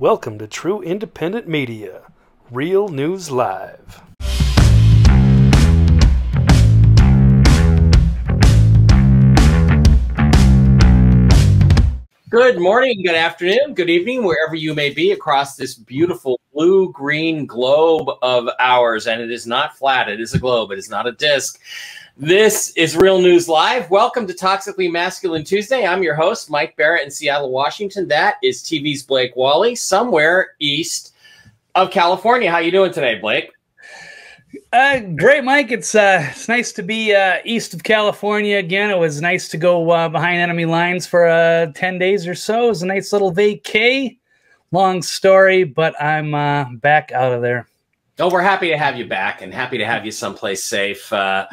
Welcome to True Independent Media, Real News Live. Good morning, good afternoon, good evening, wherever you may be across this beautiful blue green globe of ours. And it is not flat, it is a globe, it is not a disc. This is Real News Live. Welcome to Toxically Masculine Tuesday. I'm your host, Mike Barrett in Seattle, Washington. That is TV's Blake Wally, somewhere east of California. How you doing today, Blake? Uh, great, Mike. It's uh, it's nice to be uh, east of California again. It was nice to go uh, behind enemy lines for uh, ten days or so. It was a nice little vacay. Long story, but I'm uh, back out of there. Oh, we're happy to have you back and happy to have you someplace safe. Uh,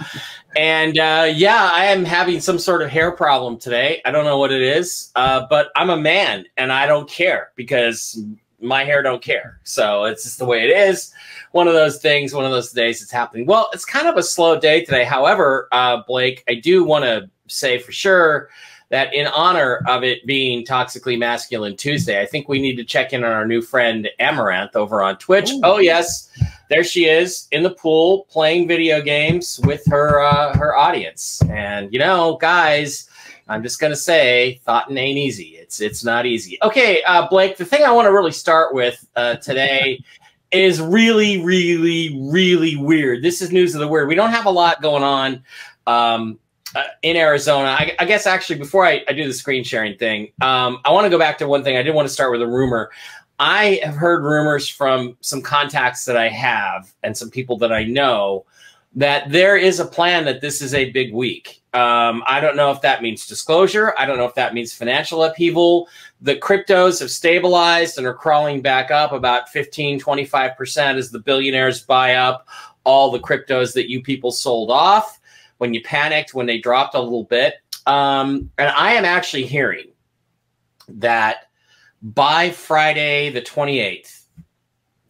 and uh, yeah, I am having some sort of hair problem today. I don't know what it is, uh, but I'm a man and I don't care because my hair don't care. So it's just the way it is. One of those things, one of those days it's happening. Well, it's kind of a slow day today. However, uh, Blake, I do want to say for sure that in honor of it being Toxically Masculine Tuesday, I think we need to check in on our new friend Amouranth over on Twitch. Ooh. Oh, yes. There she is in the pool playing video games with her uh, her audience. And you know, guys, I'm just gonna say, thought ain't easy. It's it's not easy. Okay, uh, Blake. The thing I want to really start with uh, today is really, really, really weird. This is news of the weird. We don't have a lot going on. Um, uh, in Arizona. I, I, guess actually, before I, I, do the screen sharing thing, um, I want to go back to one thing. I did want to start with a rumor. I have heard rumors from some contacts that I have and some people that I know that there is a plan that this is a big week. Um, I don't know if that means disclosure. I don't know if that means financial upheaval. The cryptos have stabilized and are crawling back up about 15, 25% as the billionaires buy up all the cryptos that you people sold off when you panicked, when they dropped a little bit. Um, and I am actually hearing that by Friday the 28th,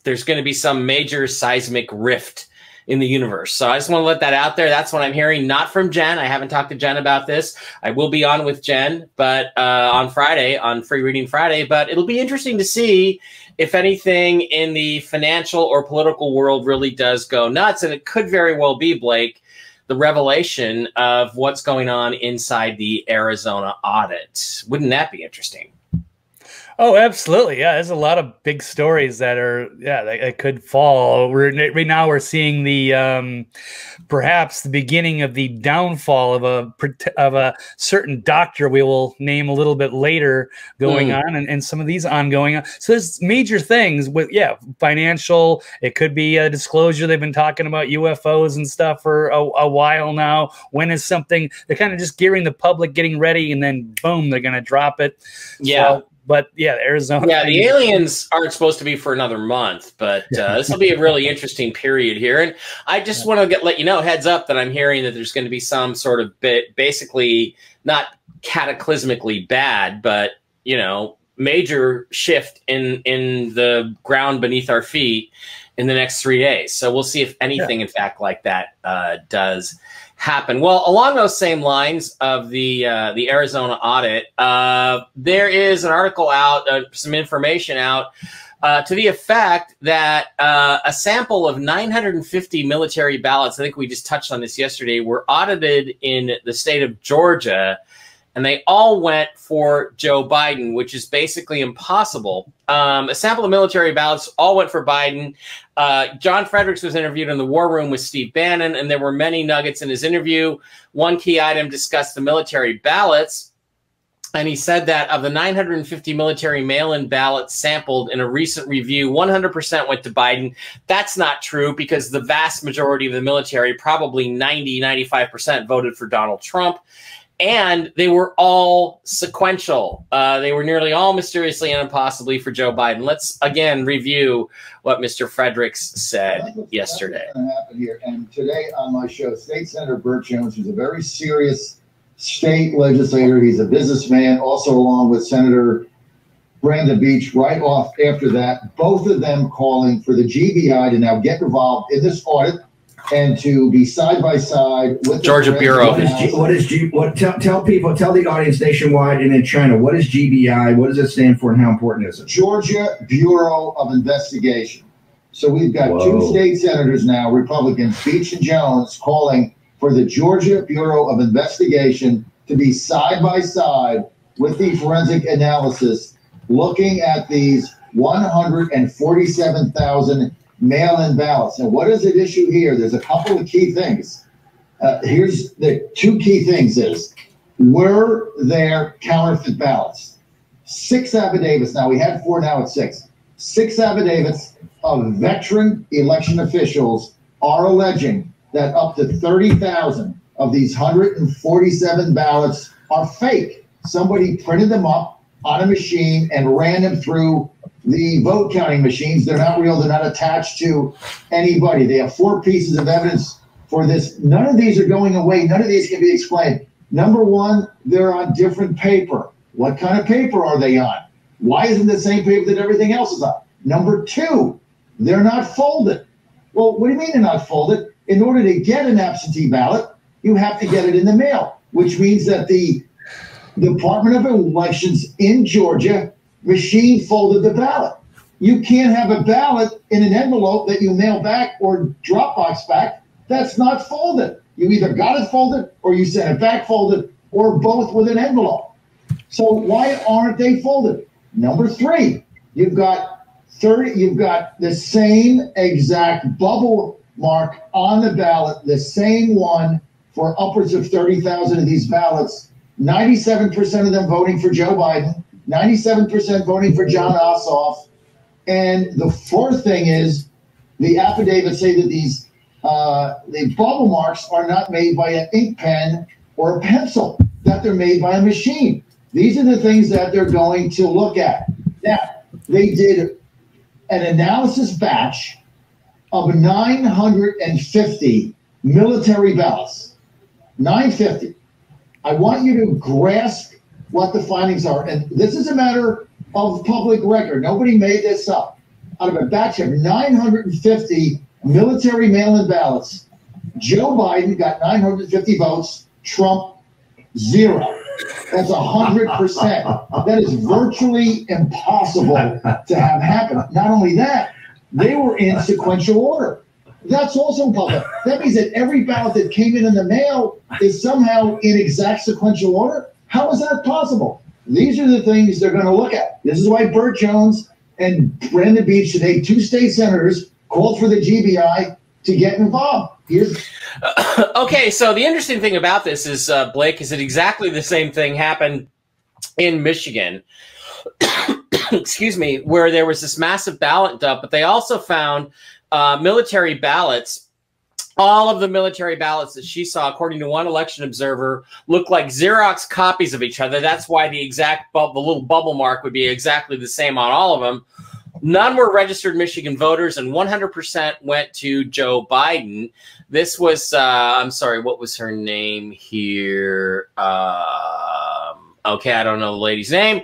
there's going to be some major seismic rift in the universe. So I just want to let that out there. That's what I'm hearing, not from Jen. I haven't talked to Jen about this. I will be on with Jen, but uh, on Friday, on Free Reading Friday. But it'll be interesting to see if anything in the financial or political world really does go nuts. And it could very well be, Blake, the revelation of what's going on inside the Arizona audit. Wouldn't that be interesting? Oh, absolutely. Yeah, there's a lot of big stories that are yeah that, that could fall. We're right now we're seeing the um, perhaps the beginning of the downfall of a of a certain doctor we will name a little bit later going mm. on, and, and some of these ongoing. So there's major things with yeah financial. It could be a disclosure. They've been talking about UFOs and stuff for a, a while now. When is something? They're kind of just gearing the public, getting ready, and then boom, they're going to drop it. Yeah. So, but yeah, Arizona. Yeah, the aliens aren't supposed to be for another month, but uh, this will be a really interesting period here. And I just want to get let you know, heads up, that I'm hearing that there's going to be some sort of bit, basically not cataclysmically bad, but you know, major shift in in the ground beneath our feet in the next three days. So we'll see if anything, yeah. in fact, like that uh, does happen. Well, along those same lines of the uh, the Arizona audit, uh, there is an article out, uh, some information out. Uh, to the effect that uh, a sample of 950 military ballots, I think we just touched on this yesterday, were audited in the state of Georgia and they all went for Joe Biden, which is basically impossible. Um, a sample of military ballots all went for Biden. Uh, John Fredericks was interviewed in the war room with Steve Bannon, and there were many nuggets in his interview. One key item discussed the military ballots. And he said that of the 950 military mail in ballots sampled in a recent review, 100% went to Biden. That's not true because the vast majority of the military, probably 90, 95%, voted for Donald Trump and they were all sequential. Uh, they were nearly all mysteriously and impossibly for Joe Biden. Let's again review what Mr. Fredericks said yesterday. Here. And today on my show, State Senator Burt Jones, who's a very serious state legislator, he's a businessman, also along with Senator Brandon Beach. Right off after that, both of them calling for the GBI to now get involved in this audit and to be side by side with the Georgia forensic Bureau. What is, G, what is G? What tell, tell people, tell the audience nationwide and in China, what is GBI? What does it stand for, and how important is it? Georgia Bureau of Investigation. So we've got two Whoa. state senators now, Republicans, Beach and Jones, calling for the Georgia Bureau of Investigation to be side by side with the forensic analysis, looking at these 147,000 mail-in ballots. And what is at issue here? There's a couple of key things. Uh, here's the two key things: is were there counterfeit ballots? Six affidavits. Now we had four. Now it's six. Six affidavits of veteran election officials are alleging that up to 30,000 of these 147 ballots are fake. Somebody printed them up on a machine and ran them through the vote counting machines. They're not real, they're not attached to anybody. They have four pieces of evidence for this. None of these are going away, none of these can be explained. Number one, they're on different paper. What kind of paper are they on? Why isn't the same paper that everything else is on? Number two, they're not folded. Well, what do you mean they're not folded? In order to get an absentee ballot, you have to get it in the mail, which means that the Department of Elections in Georgia machine folded the ballot. You can't have a ballot in an envelope that you mail back or Dropbox back that's not folded. You either got it folded or you sent it back folded or both with an envelope. So why aren't they folded? Number three, you've got 30, you've got the same exact bubble mark on the ballot, the same one for upwards of 30,000 of these ballots. 97% of them voting for Joe Biden, 97% voting for Jon Ossoff. And the fourth thing is the affidavits say that these uh, the bubble marks are not made by an ink pen or a pencil, that they're made by a machine. These are the things that they're going to look at. Now, they did an analysis batch of 950 military ballots. 950. I want you to grasp what the findings are. And this is a matter of public record. Nobody made this up. Out of a batch of 950 military mail in ballots, Joe Biden got 950 votes, Trump zero. That's 100%. That is virtually impossible to have happen. Not only that, they were in sequential order. That's also public. That means that every ballot that came in in the mail is somehow in exact sequential order. How is that possible? These are the things they're going to look at. This is why Burt Jones and Brandon Beach today, two state senators, called for the GBI to get involved. Okay, so the interesting thing about this is, uh, Blake, is that exactly the same thing happened in Michigan. Excuse me, where there was this massive ballot dump, but they also found uh, military ballots. All of the military ballots that she saw, according to one election observer, look like Xerox copies of each other. That's why the exact bu- the little bubble mark would be exactly the same on all of them. None were registered Michigan voters, and 100% went to Joe Biden. This was, uh, I'm sorry, what was her name here? Um, okay, I don't know the lady's name,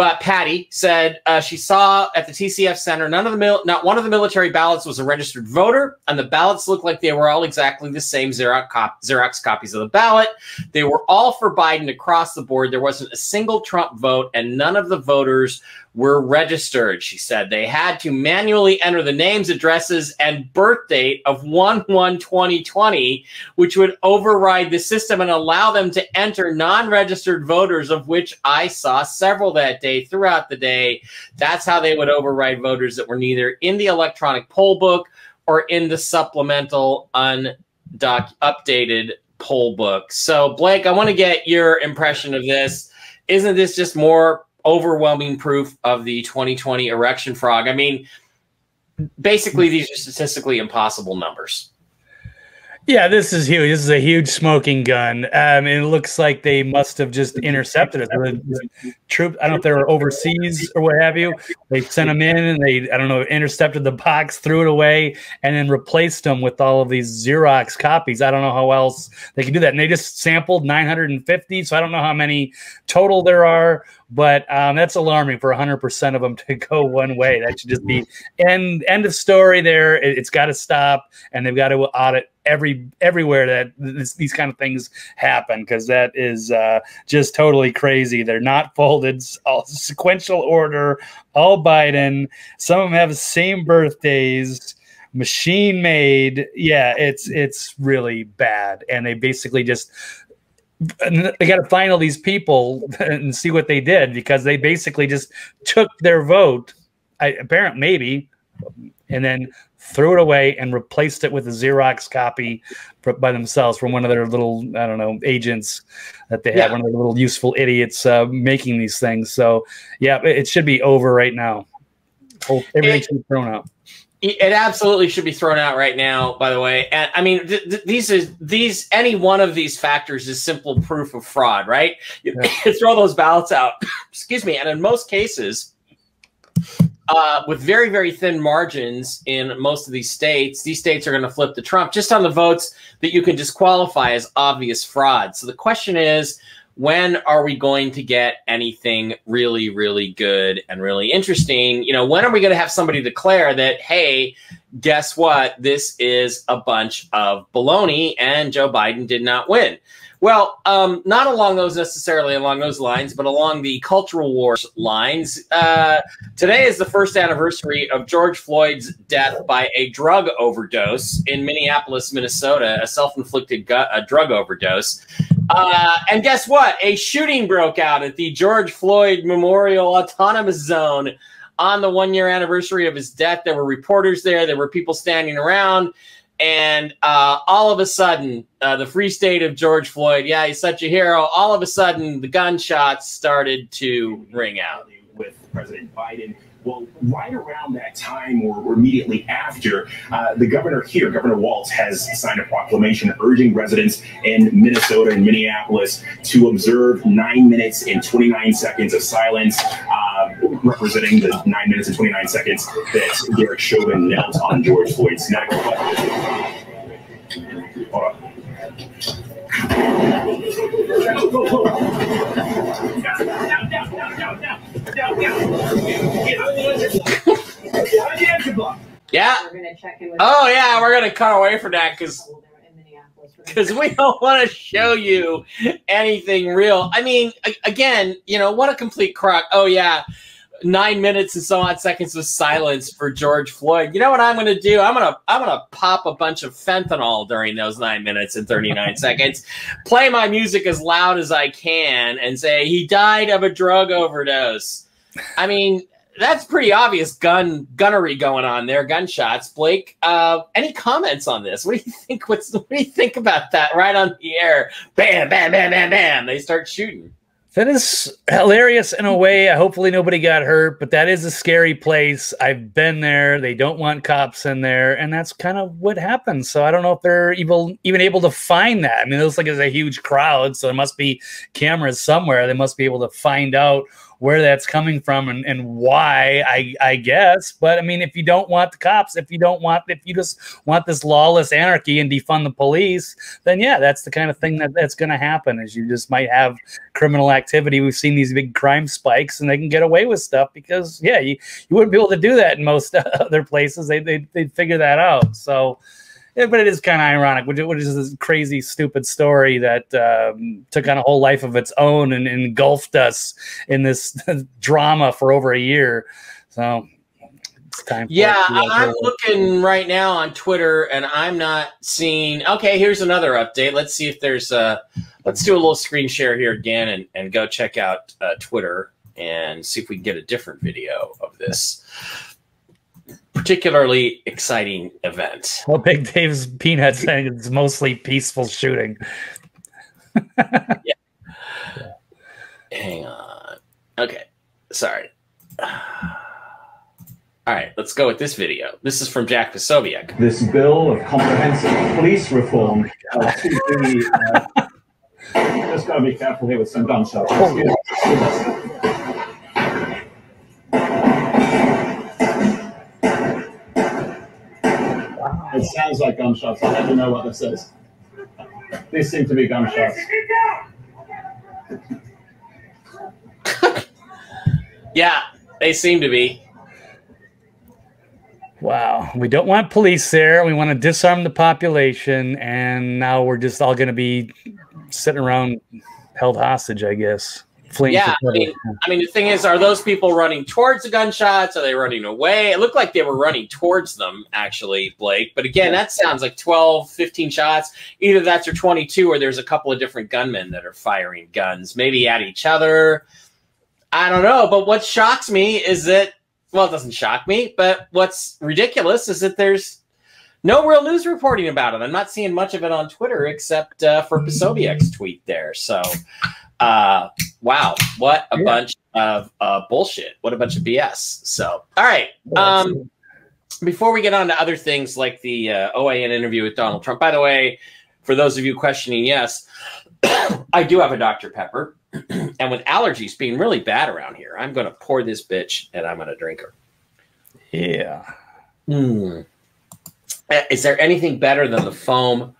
but Patty said uh, she saw at the TCF Center none of the mil- not one of the military ballots was a registered voter, and the ballots looked like they were all exactly the same Xerox, cop- Xerox copies of the ballot. They were all for Biden across the board. There wasn't a single Trump vote, and none of the voters were registered. She said they had to manually enter the names, addresses, and birth date of 1 1 2020, which would override the system and allow them to enter non registered voters, of which I saw several that day throughout the day. That's how they would override voters that were neither in the electronic poll book or in the supplemental undoc updated poll book. So, Blake, I want to get your impression of this. Isn't this just more overwhelming proof of the 2020 erection frog? I mean, basically, these are statistically impossible numbers. Yeah, this is huge. This is a huge smoking gun. Um, it looks like they must have just intercepted it. The troop, I don't know if they were overseas or what have you. They sent them in and they, I don't know, intercepted the box, threw it away, and then replaced them with all of these Xerox copies. I don't know how else they can do that. And they just sampled 950. So I don't know how many total there are, but um, that's alarming for 100% of them to go one way. That should just be end, end of story there. It, it's got to stop and they've got to audit every everywhere that this, these kind of things happen because that is uh, just totally crazy. They're not folded, all sequential order, all Biden. Some of them have the same birthdays machine made yeah it's it's really bad and they basically just and they got to find all these people and see what they did because they basically just took their vote. I, apparent maybe and then threw it away and replaced it with a xerox copy by themselves from one of their little i don't know agents that they have Yeah. one of the little useful idiots uh, making these things. So yeah it it should be over right now. Everything It- should be thrown out It absolutely should be thrown out right now. By the way, and I mean th- th- these is these any one of these factors is simple proof of fraud, right? You, you throw those ballots out. excuse me, and in most cases, uh, with very very thin margins in most of these states, these states are going to flip to Trump just on the votes that you can disqualify as obvious fraud. So the question is. When are we going to get anything really, really good and really interesting? You know, when are we going to have somebody declare that, hey, guess what? This is a bunch of baloney, and Joe Biden did not win. Well, um, not along those necessarily along those lines, but along the cultural wars lines. Uh, today is the first anniversary of George Floyd's death by a drug overdose in Minneapolis, Minnesota, a self-inflicted gu- a drug overdose. Uh, and guess what? A shooting broke out at the George Floyd Memorial Autonomous Zone on the one year anniversary of his death. There were reporters there, there were people standing around. And uh, all of a sudden, uh, the free state of George Floyd, yeah, he's such a hero. All of a sudden, the gunshots started to ring out. with President Biden. Well, right around that time or, immediately after, uh, the governor here, Governor Walz, has signed a proclamation urging residents in Minnesota and Minneapolis to observe nine minutes and 29 seconds of silence, uh, representing the nine minutes and 29 seconds that Derek Chauvin knelt on George Floyd's neck. Hold on. with. Oh, yeah, we're going to cut away from that because because we don't want to show you anything real. I mean, again, you know, what a complete crock. Oh yeah, nine minutes and so odd seconds of silence for George Floyd. You know what I'm going to do? I'm going to I'm going to pop a bunch of fentanyl during those nine minutes and 39 seconds. Play my music as loud as I can and say he died of a drug overdose. I mean. That's pretty obvious gun gunnery going on there, gunshots. Blake, uh, any comments on this? What do you think? What's what do you think about that? Right on the air, bam, bam, bam, bam, bam. They start shooting. That is hilarious in a way. Hopefully nobody got hurt, but that is a scary place. I've been there. They don't want cops in there, and that's kind of what happens. So I don't know if they're even even able to find that. I mean, it looks like it's a huge crowd, so there must be cameras somewhere. They must be able to find out where that's coming from and, and why, I, I guess. But I mean, if you don't want the cops, if you don't want, if you just want this lawless anarchy and defund the police, then yeah, that's the kind of thing that, that's going to happen. Is you just might have criminal activity. We've seen these big crime spikes, and they can get away with stuff because yeah, you, you wouldn't be able to do that in most other places. They they they'd figure that out. So. Yeah, but it is kind of ironic, which, which is this crazy, stupid story that um, took on a whole life of its own and engulfed us in this drama for over a year. So it's time. Yeah, it to I- I'm looking right now on Twitter, and I'm not seeing. Okay, here's another update. Let's see if there's a. Let's do a little screen share here again, and and go check out uh, Twitter and see if we can get a different video of this particularly exciting event. Well, Big Dave's peanut saying it's mostly peaceful shooting. Hang on. Okay. Sorry. All right, let's go with this video. This is from Jack Posobiec. this bill of comprehensive police reform uh, to be. Uh, just got to be careful here with some gunshots. It sounds like gunshots. I don't know what this is. These seem to be gunshots. Yeah, they seem to be. Wow. We don't want police there. We want to disarm the population. And now we're just all going to be sitting around held hostage, I guess. Fleeing Yeah, I mean, I mean, the thing is, are those people running towards the gunshots? Are they running away? It looked like they were running towards them, actually, Blake. But again, that sounds like 12, 15 shots. Either that's or 22, or there's a couple of different gunmen that are firing guns, maybe at each other. I don't know. But what shocks me is that, well, it doesn't shock me, but what's ridiculous is that there's no real news reporting about it. I'm not seeing much of it on Twitter except uh, for Posobiec's tweet there. So, uh, wow, what a Yeah. bunch of uh, bullshit. What a bunch of BS. So, all right. Um, before we get on to other things like the uh, OAN interview with Donald Trump, by the way, for those of you questioning, yes, I do have a Dr. Pepper. and with allergies being really bad around here, I'm going to pour this bitch and I'm going to drink her. yeah. Uh, Is there anything better than the foam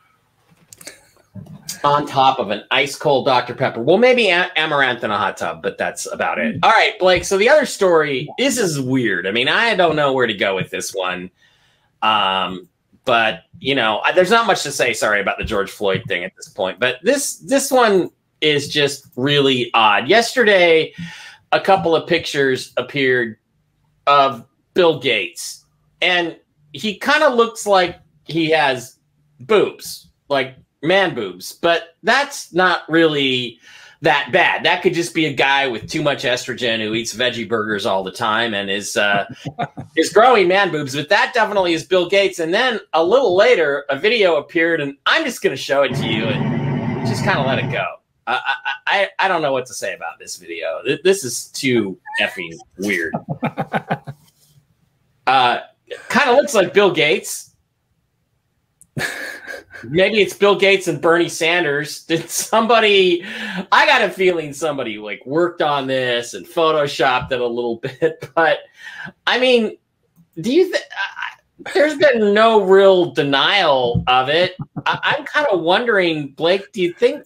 on top of an ice cold Dr. Pepper? Well, maybe a- amouranth in a hot tub, but that's about it. All right, Blake. So the other story, this is weird. I mean, I don't know where to go with this one. Um, but you know, I- there's not much to say. Sorry about the George Floyd thing at this point, but this this one is just really odd. Yesterday, a couple of pictures appeared of Bill Gates, and he kind of looks like he has boobs, like man boobs, but that's not really that bad. That could just be a guy with too much estrogen who eats veggie burgers all the time and is uh, is growing man boobs. But that definitely is Bill Gates. And then a little later, a video appeared, and I'm just going to show it to you and just kind of let it go. I, I, I I don't know what to say about this video. This is too effing weird. Uh, kind of looks like Bill Gates. Maybe it's Bill Gates and Bernie Sanders. Did somebody? I got a feeling somebody like worked on this and photoshopped it a little bit. But I mean, do you think? There's been no real denial of it. I, I'm kind of wondering, Blake. Do you think?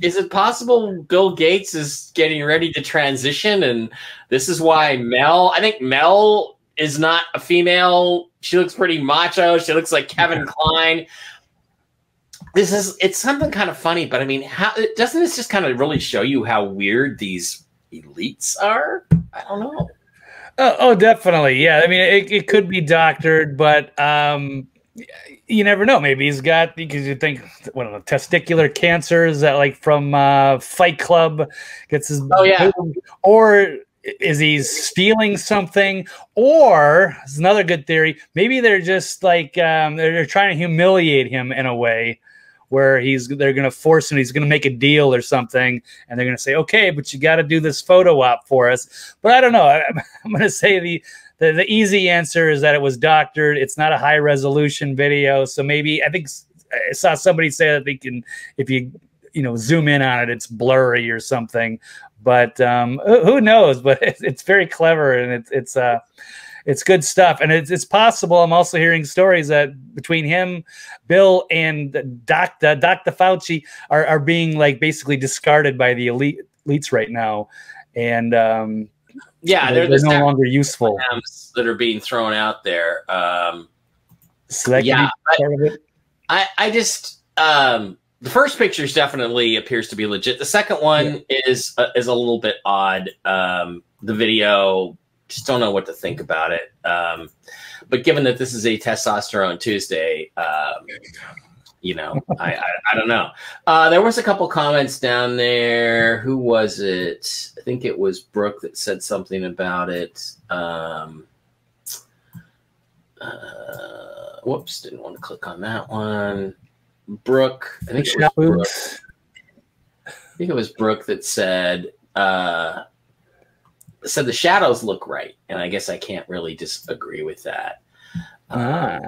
Is it possible Bill Gates is getting ready to transition, and this is why Mel? I think Mel is not a female. She looks pretty macho. She looks like Kevin Kline. This is it's something kind of funny, but I mean, how doesn't this just kind of really show you how weird these elites are? I don't know. Oh, oh, definitely. Yeah. I mean, it, it could be doctored, but um, you never know. Maybe he's got because you think what know, testicular cancer is that like from uh, Fight Club gets his Oh, yeah. or is he stealing something? Or it's another good theory. Maybe they're just like um, they're, they're trying to humiliate him in a way where he's they're going to force him he's going to make a deal or something and they're going to say okay but you got to do this photo op for us but i don't know I, i'm going to say the, the the easy answer is that it was doctored it's not a high resolution video so maybe i think i saw somebody say that they can if you you know zoom in on it it's blurry or something but um who knows? But it's, it's very clever and it's it's uh it's good stuff. And it's, it's possible i'm also hearing stories that between him bill and doc uh, dr fauci are, are being like basically discarded by the elite elites right now. And um Yeah, they're, they're, the no longer useful. That are being thrown out there. Um, so that Yeah, be part of it. I, I just um, the first picture definitely appears to be legit. The second one is uh, is a little bit odd. Um, the video just don't know what to think about it. Um, but given that this is a testosterone Tuesday, um, you know, I, I I don't know. Uh, there was a couple comments down there. Who was it? I think it was Brooke that said something about it. Um, uh, whoops, didn't want to click on that one. Brooke, I think it was Brooke. I think it was Brooke that said uh, said the shadows look right, and I guess I can't really disagree with that. Ah.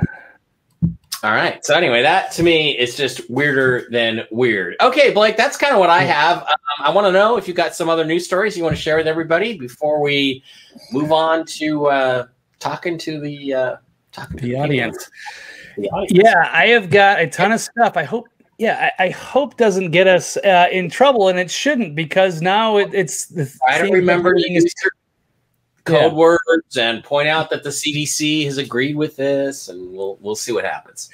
All right. So anyway, that to me is just weirder than weird. Okay, Blake, that's kind of what I have. Um, I want to know if you got some other news stories you want to share with everybody before we move on to uh, talking to the uh, talking to the people. audience The audience. Yeah, I have got a ton of stuff. I hope, yeah, I, I hope doesn't get us uh, in trouble, and it shouldn't because now it, it's. The I don't remember everything you is- code Yeah. words and point out that the CDC has agreed with this, and we'll we'll see what happens.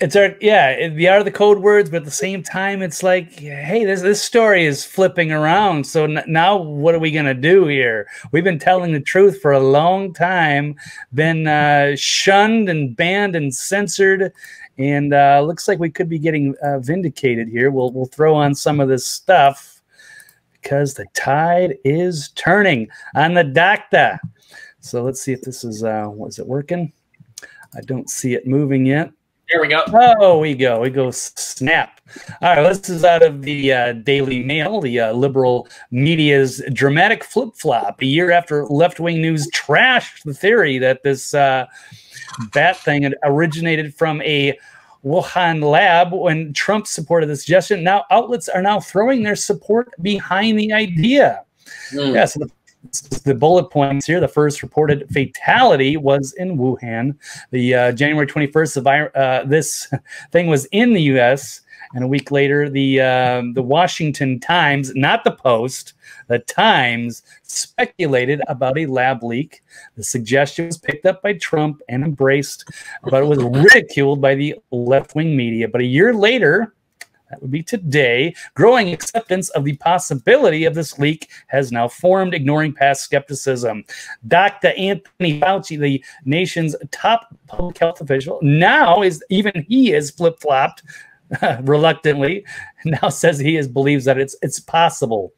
It's our yeah they are the code words but at the same time it's like hey this this story is flipping around. So n- now what are we going to do here? We've been telling the truth for a long time been uh, shunned and banned and censored and uh, looks like we could be getting uh, vindicated here. We'll we'll throw on some of this stuff because the tide is turning on the doctor. So let's see if this is uh was it working? I don't see it moving yet Here we go. Oh, we go. We go snap. All right, this is out of the uh, Daily Mail, the uh, liberal media's dramatic flip flop. A year after left wing news trashed the theory that this uh, bat thing had originated from a Wuhan lab when Trump supported the suggestion. Now outlets are now throwing their support behind the idea. Mm. Yeah, so the, the bullet points here. The first reported fatality was in Wuhan. The uh, January 21st, the vir- uh, this thing was in the U.S. And a week later, the um, the Washington Times, not the Post, the Times speculated about a lab leak. The suggestion was picked up by Trump and embraced, but it was ridiculed by the left wing media. But a year later, that would be today. Growing acceptance of the possibility of this leak has now formed, ignoring past skepticism. Dr. Anthony Fauci, the nation's top public health official, now is even he is flip flopped reluctantly. Now says he is believes that it's it's possible.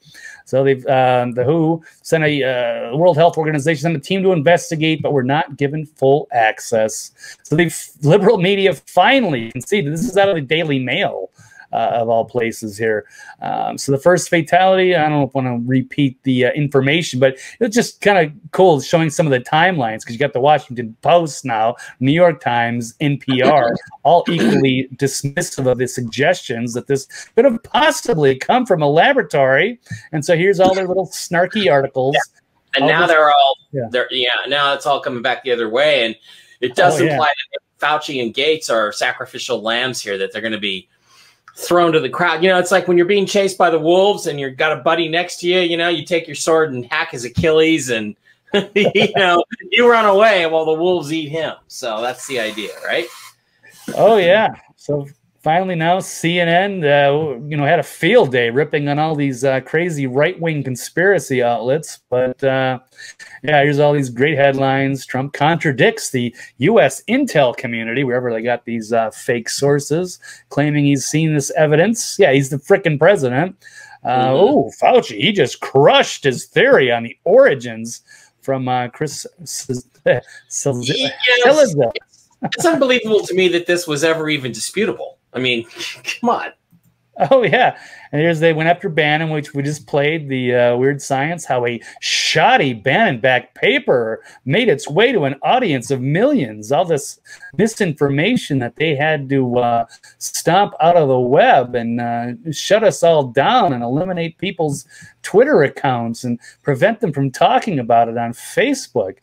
So they've um, the WHO sent a uh, World Health Organization sent a team to investigate, but were not given full access. So the liberal media finally conceded. This is out of the Daily Mail uh, of all places here. Um, so the first fatality, I don't want to repeat the uh, information, but it's just kind of cool showing some of the timelines because you got the Washington Post now, New York Times, NPR, all equally dismissive of the suggestions that this could have possibly come from a laboratory. And so here's all their little snarky articles. And I'll now just- they're all Yeah. they're yeah. Now it's all coming back the other way, and it does Oh, yeah. imply that Fauci and Gates are sacrificial lambs here. That they're going to be thrown to the crowd. You know, it's like when you're being chased by the wolves and you've got a buddy next to you. You know, you take your sword and hack his Achilles, and you know you run away while the wolves eat him. So that's the idea, right? Oh yeah. So finally now CNN, uh, you know, had a field day ripping on all these uh, crazy right wing conspiracy outlets. But uh, yeah, here's all these great headlines. Trump contradicts the U.S. intel community, wherever they got these uh, fake sources, claiming he's seen this evidence. Yeah, he's the frickin' president. Uh, Mhm. Oh, Fauci, he just crushed his theory on the origins from uh, Chris Sil- Yes. Cillizza. It's unbelievable to me that this was ever even disputable. I mean, come on. Oh yeah, and here's they went after Bannon, which we just played the uh, weird science. How a shoddy Bannon back paper made its way to an audience of millions. All this misinformation that they had to uh, stomp out of the web and uh, shut us all down and eliminate people's Twitter accounts and prevent them from talking about it on Facebook.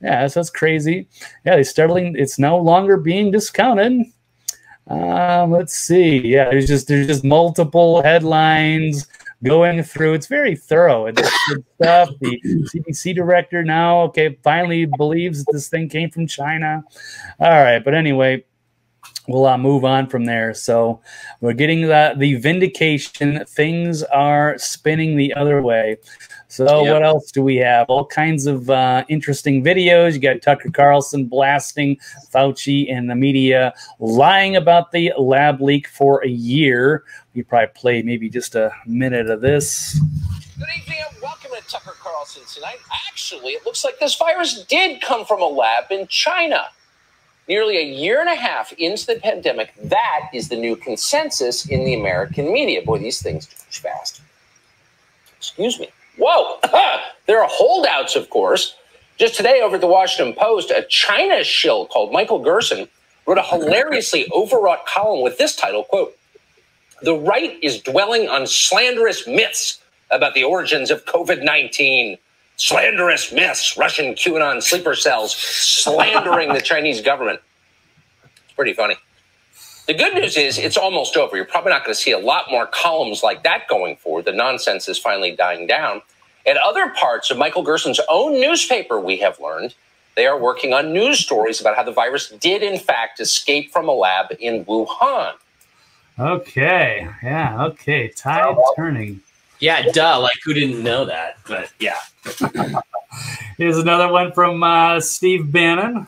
Yeah, so that's crazy. Yeah, they startling. It's no longer being discounted. Um, let's see. Yeah, there's just there's just multiple headlines going through. It's very thorough. It's good stuff. The CDC director now, okay, finally believes that this thing came from China. All right, but anyway, we'll uh, move on from there. So we're getting the the vindication. Things are spinning the other way. So Yep. what else do we have? All kinds of uh, interesting videos. You got Tucker Carlson blasting Fauci and the media lying about the lab leak for a year. We probably play maybe just a minute of this. Good evening and welcome to Tucker Carlson tonight. Actually, it looks like this virus did come from a lab in China. Nearly a year and a half into the pandemic, that is the new consensus in the American media. Boy, these things change fast. Excuse me. Whoa! there are holdouts, of course. Just today, over at the Washington Post, a China shill called Michael Gerson wrote a hilariously overwrought column with this title, quote, the right is dwelling on slanderous myths about the origins of COVID 19. Slanderous myths, Russian QAnon sleeper cells slandering the Chinese government. It's pretty funny. The good news is it's almost over. You're probably not going to see a lot more columns like that going forward. The nonsense is finally dying down. At other parts of Michael Gerson's own newspaper, we have learned they are working on news stories about how the virus did, in fact, escape from a lab in Wuhan. Okay. Yeah. Okay. Tide turning. Yeah, duh. Like who didn't know that? But yeah. Here's another one from uh, Steve Bannon.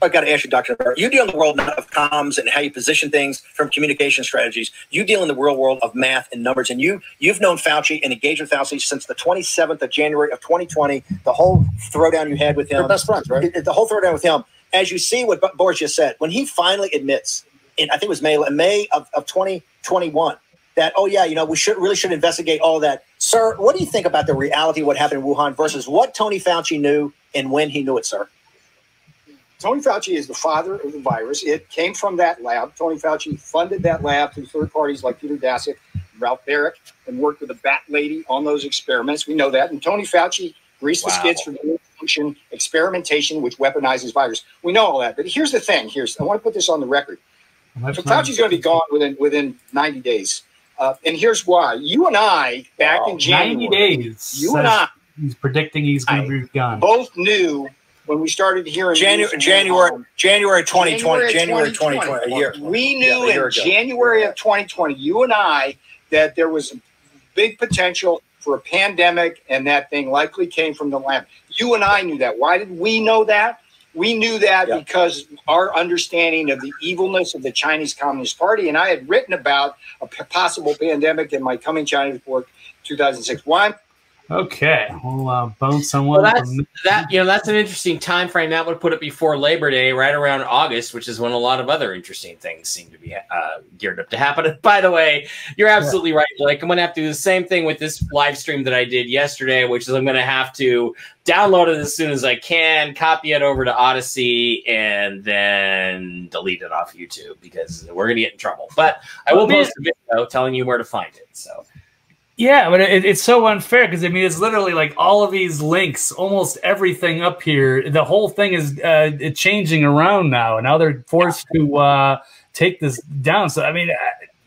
I got to ask you, Dr. You deal in the world of comms and how you position things from communication strategies. You deal in the real world of math and numbers, and you you've known Fauci and engaged with Fauci since the 27th of January of 2020. The whole throwdown you had with him, They're best friends, right? The, the whole throwdown with him. As you see what Boris just said, when he finally admits, in I think it was May May of, of 2021, that oh yeah, you know we should really should investigate all that. Sir, what do you think about the reality of what happened in Wuhan versus what Tony Fauci knew and when he knew it, sir? Tony Fauci is the father of the virus. It came from that lab. Tony Fauci funded that lab through third parties like Peter Daszak, Ralph Baric, and worked with the Bat Lady on those experiments. We know that. And Tony Fauci greased the skids for the function experimentation, which weaponizes virus. We know all that. But here's the thing. Here's I want to put this on the record. So Fauci's going to be gone within within 90 days. Uh, and here's why. You and I, back in January, 90 days. you and I He's predicting he's going to be gone. both knew when we started hearing January, news January, Wuhan- January 2020, January of 2020, a year. We Yeah, knew a year in ago. January of 2020, you and I, that there was big potential for a pandemic, and that thing likely came from the lab. You and I knew that. Why did we know that? We knew that Yeah. because our understanding of the evilness of the Chinese Communist Party, and I had written about a possible pandemic in my Coming China report, 2006. Why? Okay. We'll uh, bounce someone Well, that's from that. You know, that's an interesting time frame. That would put it before Labor Day, right around August, which is when a lot of other interesting things seem to be uh, geared up to happen. And by the way, you're absolutely right, Blake. I'm going to have to do the same thing with this live stream that I did yesterday, which is I'm going to have to download it as soon as I can, copy it over to Odysee, and then delete it off YouTube because we're going to get in trouble. But I will post a video telling you where to find it. So. Yeah, but it, it's so unfair because I mean it's literally like all of these links, almost everything up here. The whole thing is uh, changing around now, and now they're forced to uh, take this down. So I mean,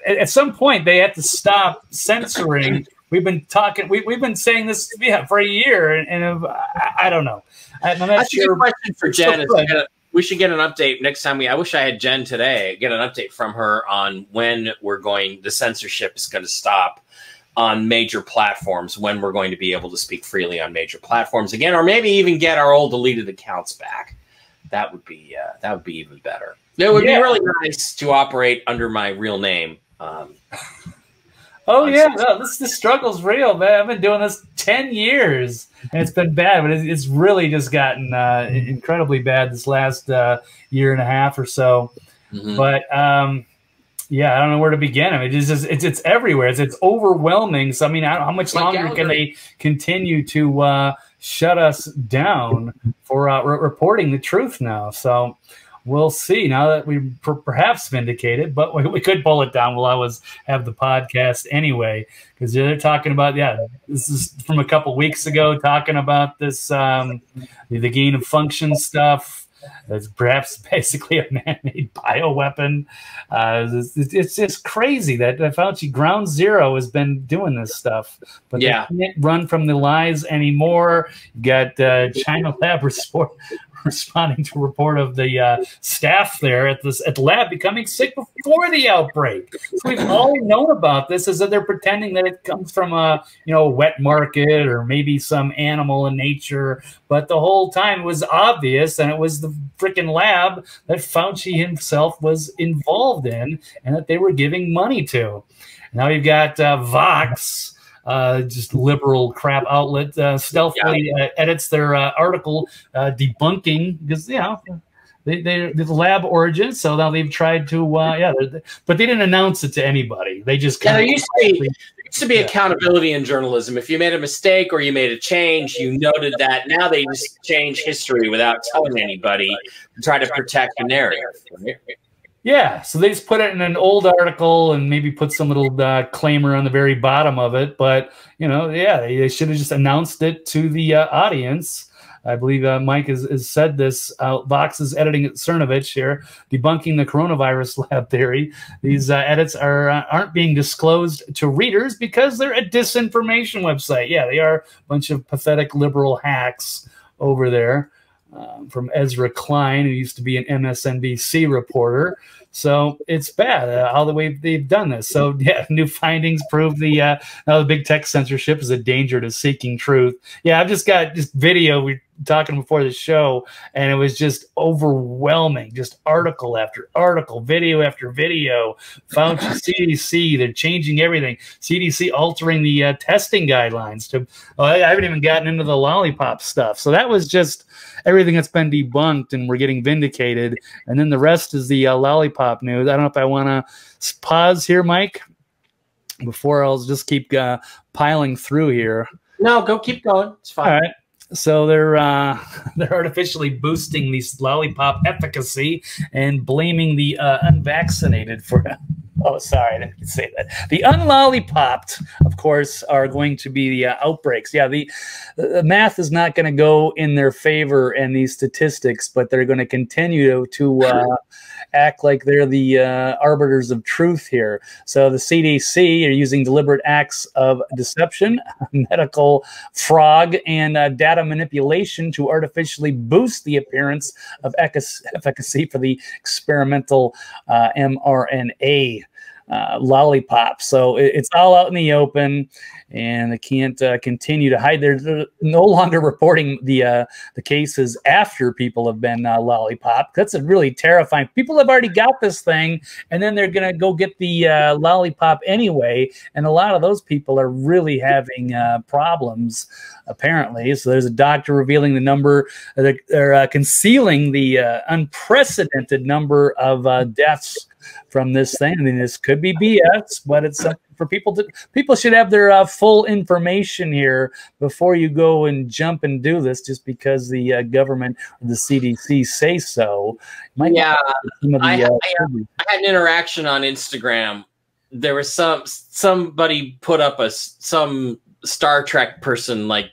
at, at some point they have to stop censoring. We've been talking. We, we've been saying this yeah, for a year, and, and uh, I, I don't know. I'm not That's a sure. good question for So Jen. is we we should get an update next time. We I wish I had Jen today. Get an update from her on when we're going. The censorship is going to stop on major platforms. When we're going to be able to speak freely on major platforms again, or maybe even get our old deleted accounts back. That would be uh, that would be even better. It would Yeah. be really nice to operate under my real name. Um, Oh yeah, no, this this struggle's real, man. I've been doing this ten years, and it's been bad, but it's, it's really just gotten uh, incredibly bad this last uh, year and a half or so. mhm. But um, yeah, I don't know where to begin. I mean, it's just it's it's everywhere. It's it's overwhelming. So I mean, how much Like longer can they continue to uh, shut us down for uh, re- reporting the truth now? So we'll see. Now that we per- perhaps vindicated, but we, we could pull it down while I was have the podcast anyway, because they're talking about yeah, this is from a couple weeks ago, talking about this um, the, the gain of function stuff. It's perhaps basically a man-made bioweapon. Uh, it's, it's just crazy that uh, Fauci Ground Zero has been doing this stuff, but Yeah. they can't run from the lies anymore. You got uh, China Lab report, responding to a report of the uh, staff there at this at the lab becoming sick before the outbreak. So we've all known about this, is that they're pretending that it comes from a you know wet market or maybe some animal in nature, but the whole time was obvious, and it was the freaking lab that Fauci himself was involved in, and that they were giving money to. Now you've got uh, Vox uh, just liberal crap outlet uh, stealthily uh, edits their uh, article uh, debunking because you know they they the lab origin. So now they've tried to uh, yeah, but they didn't announce it to anybody. They just Yeah, there used to be used to be accountability in journalism. If you made a mistake or you made a change, you noted that. Now they just change history without telling anybody to try to protect the narrative. right? Yeah, so they just put it in an old article and maybe put some little uh, claimer on the very bottom of it. But you know, yeah, they, they should have just announced it to the uh, audience I believe uh, Mike has, has said this. Uh, Vox is editing at Cernovich here, debunking the coronavirus lab theory. These uh, edits are uh, aren't being disclosed to readers because they're a disinformation website. Yeah, they are a bunch of pathetic liberal hacks over there. Um, from Ezra Klein, who used to be an MSNBC reporter. So it's bad uh, how the way they've done this. So yeah, new findings prove the uh, now the big tech censorship is a danger to seeking truth. Yeah, I've just got just video we talking before the show, and it was just overwhelming. Just article after article, video after video. Fauci, CDC, they're changing everything. CDC altering the uh, testing guidelines to. Oh, I haven't even gotten into the lollipop stuff. So that was just everything that's been debunked, and we're getting vindicated. And then the rest is the uh, lollipop news. I don't know if I want to pause here, Mike, before I'll just keep uh, piling through here. No, go keep going. It's fine. All right. So they're uh, they're artificially boosting these lollipop efficacy and blaming the uh, unvaccinated for. Oh, sorry, I didn't say that. The unlollipopped, of course, are going to be the uh, outbreaks. Yeah, the, the math is not going to go in their favor and these statistics, but they're going to continue to, to uh, act like they're the uh, arbiters of truth here. So the CDC are using deliberate acts of deception, medical fraud, and uh, data manipulation to artificially boost the appearance of efficacy for the experimental uh, mRNA. Uh, lollipop. So it, it's all out in the open, and they can't uh, continue to hide. They're, they're no longer reporting the uh, the cases after people have been uh, lollipop. That's a really terrifying. People have already got this thing, and then they're gonna go get the uh, lollipop anyway. And a lot of those people are really having uh, problems apparently. So there's a doctor revealing the number, they're, they're uh, concealing the unprecedented number of deaths from this thing. I mean, this could be BS, but it's something for people to. People should have their uh, full information here before you go and jump and do this, just because the uh, government or the CDC say so. Yeah, the, I, uh, I had an interaction on Instagram. There was some somebody put up a some Star Trek person like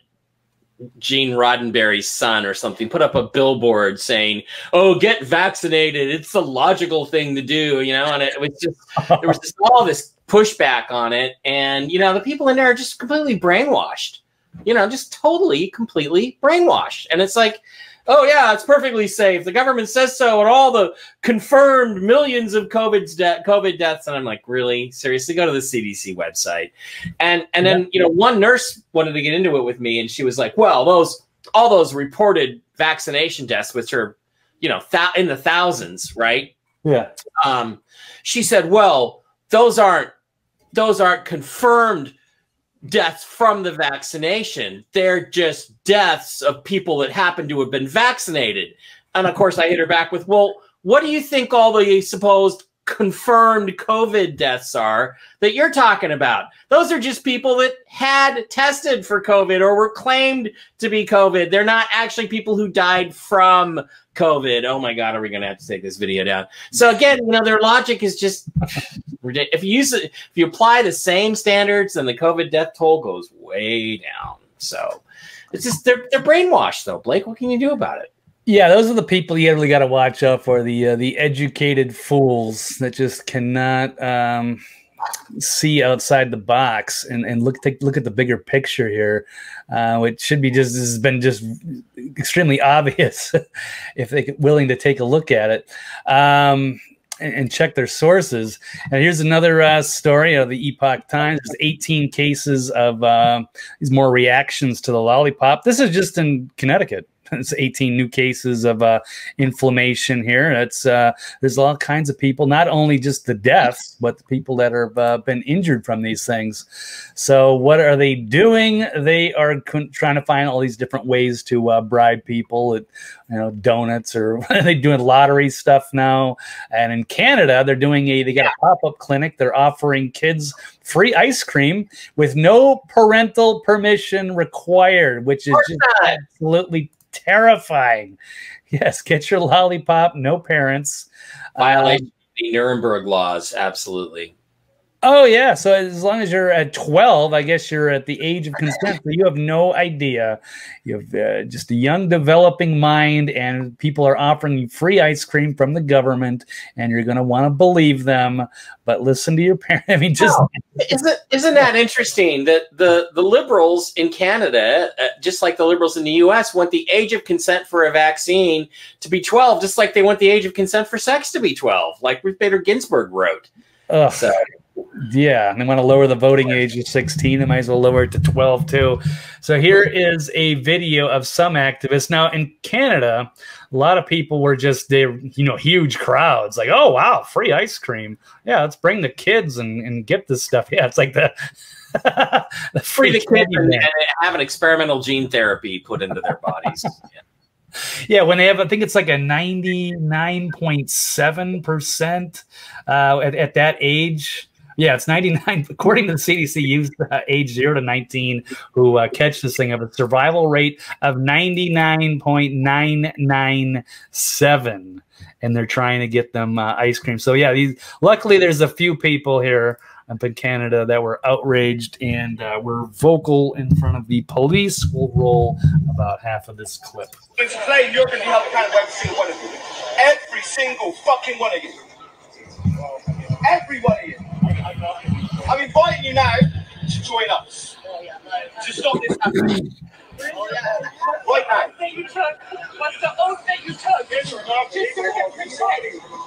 Gene Roddenberry's son or something put up a billboard saying, "Oh, get vaccinated. It's the logical thing to do," you know, and it was just there was just all this pushback on it and you know, the people in there are just completely brainwashed. You know, just totally completely brainwashed. And it's like Oh yeah, it's perfectly safe. The government says so, and all the confirmed millions of COVID's de- COVID deaths. And I'm like, really, seriously, go to the CDC website. And and then you know, one nurse wanted to get into it with me, and she was like, well, those all those reported vaccination deaths, which are you know th- in the thousands, right? Yeah. Um, she said, well, those aren't those aren't confirmed deaths from the vaccination. They're just deaths of people that happen to have been vaccinated. And of course, I hit her back with, well, what do you think all the supposed confirmed COVID deaths are that you're talking about? Those are just people that had tested for COVID or were claimed to be COVID. They're not actually people who died from COVID. Oh my God, are we going to have to take this video down? So again, you know, their logic is just ridiculous. If you use if you apply the same standards, then the COVID death toll goes way down. So it's just they're they're brainwashed though, Blake. What can you do about it? Yeah, those are the people you really got to watch out for the uh, the educated fools that just cannot um, see outside the box and, and look take look at the bigger picture here, uh, which should be just has been just extremely obvious if they're willing to take a look at it. Um, and, check their sources. And here's another uh, story of the Epoch Times. There's 18 cases of uh, these more reactions to the lollipop. This is just in Connecticut. It's 18 new cases of uh, inflammation here. It's uh, there's all kinds of people, not only just the deaths, but the people that have uh, been injured from these things. So what are they doing? They are con- trying to find all these different ways to uh, bribe people at you know donuts or they doing lottery stuff now. And in Canada, they're doing a they got a pop up clinic. They're offering kids free ice cream with no parental permission required, which is just absolutely terrifying. Yes, get your lollipop, no parents. Violation um, of the Nuremberg laws, absolutely. Oh yeah, so as long as you're at 12, I guess you're at the age of consent. So you have no idea. You have uh, just a young developing mind, and people are offering you free ice cream from the government, and you're going to want to believe them. But listen to your parents. I mean, just Isn't isn't that interesting that the the liberals in Canada, uh, just like the liberals in the U.S., want the age of consent for a vaccine to be 12, just like they want the age of consent for sex to be 12, like Ruth Bader Ginsburg wrote. Ugh. So Yeah, and they want to lower the voting age to 16. They might as well lower it to 12 too. So here is a video of some activists. Now in Canada, a lot of people were just they you know huge crowds like oh wow free ice cream yeah let's bring the kids and, and get this stuff yeah it's like the, the free the kids and, and have an experimental gene therapy put into their bodies. Yeah, when they have, I think it's like a 99.7% uh, at, at that age. Yeah, it's 99, according to the CDC, youth uh, age 0 to 19 who uh, catch this thing have a survival rate of 99.997. And they're trying to get them uh, ice cream. So, yeah, these, luckily there's a few people here up in Canada that were outraged and uh, were vocal in front of the police. We'll roll about half of this clip. It's plain you're going to kind of every single one of you. Every single fucking one of you. Every one of you. I'm inviting you now to join us. To stop this happening. The oath that you took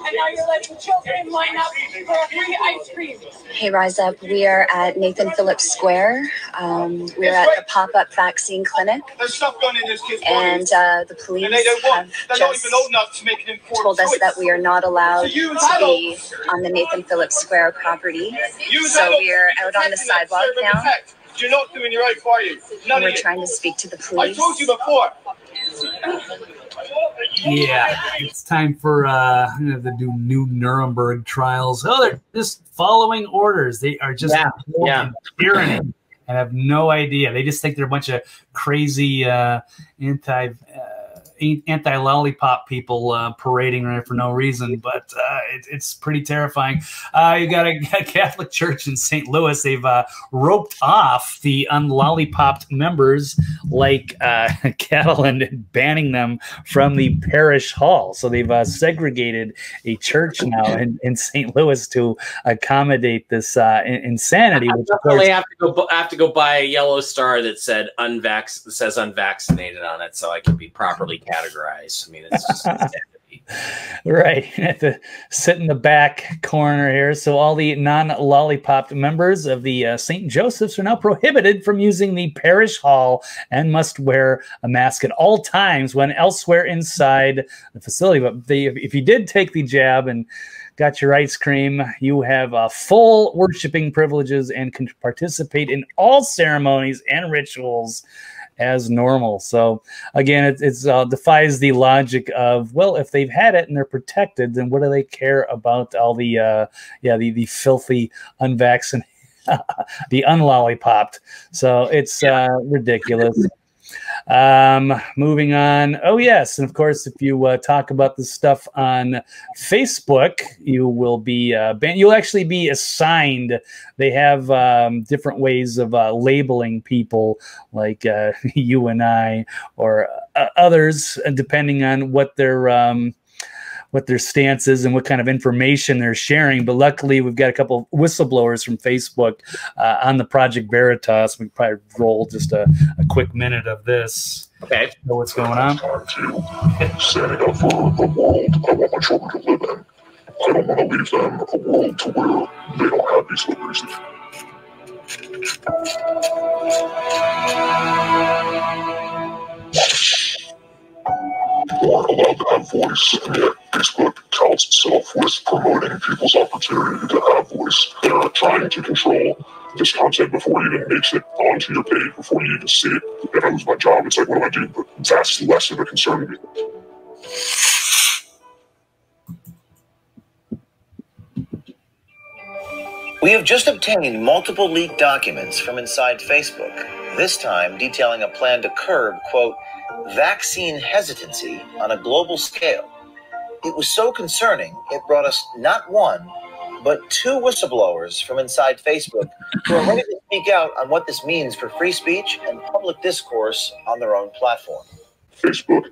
and now you're letting children line up ice cream. Hey, Rise Up. We are at Nathan Phillips Square. Um, we're at the pop up vaccine clinic, There's stuff going in kids' and uh, the police and they don't want, they're not just even old enough to make an informed told us that we are not allowed to be on the Nathan Phillips Square property. So we're out on the sidewalk now. You're not doing your own for you. None and we're of you. trying to speak to the police. I told you before. Yeah, it's time for uh you know, the new, new Nuremberg trials. Oh, they're just following orders. They are just Yeah, involved yeah. in tyranny and have no idea. They just think they're a bunch of crazy uh, anti uh, anti lollipop people uh, parading around for no reason. But uh, it, it's pretty terrifying. Uh, you got a, a Catholic church in St. Louis. They've uh, roped off the unlollipopped members like uh, cattle and banning them from the parish hall. So they've uh, segregated a church now in, in St. Louis to accommodate this uh, in- insanity. I Which definitely have to go. I have to go buy a yellow star that said unvax that says unvaccinated on it, so I can be properly categorized. I mean, it's just right, have to sit in the back corner here. So all the non-lollipop members of the uh, St. Joseph's are now prohibited from using the parish hall and must wear a mask at all times when elsewhere inside the facility. But they, if you did take the jab and got your ice cream, you have uh, full worshiping privileges and can participate in all ceremonies and rituals as normal. So again, it it's, uh, defies the logic of well, if they've had it and they're protected, then what do they care about all the uh, yeah the the filthy unvaccinated, the unlollipopped? So it's uh, ridiculous. Um, moving on. Oh yes, and of course, if you uh, talk about this stuff on Facebook, you will be uh, you'll actually be assigned. They have um, different ways of uh, labeling people, like uh, you and I, or uh, others, uh, depending on what their um, what their stance is and what kind of information they're sharing. But luckily, we've got a couple of whistleblowers from Facebook uh, on the Project Veritas. We can probably roll just a, a quick minute of this. Okay. Know what's going on? standing up for the world I want my children to live in. I don't want to leave them a world to where they don't have these liberties. We're allowed to have voice, and yet Facebook touts itself with promoting people's opportunity to have voice. They're trying to control this content before it even makes it onto your page, before you even see it. If I lose my job, it's like, what do I do? But that's less of a concern to me. We have just obtained multiple leaked documents from inside Facebook, this time detailing a plan to curb, quote, vaccine hesitancy on a global scale. It was so concerning, it brought us not one, but two whistleblowers from inside Facebook who are ready to speak out on what this means for free speech and public discourse on their own platform. Facebook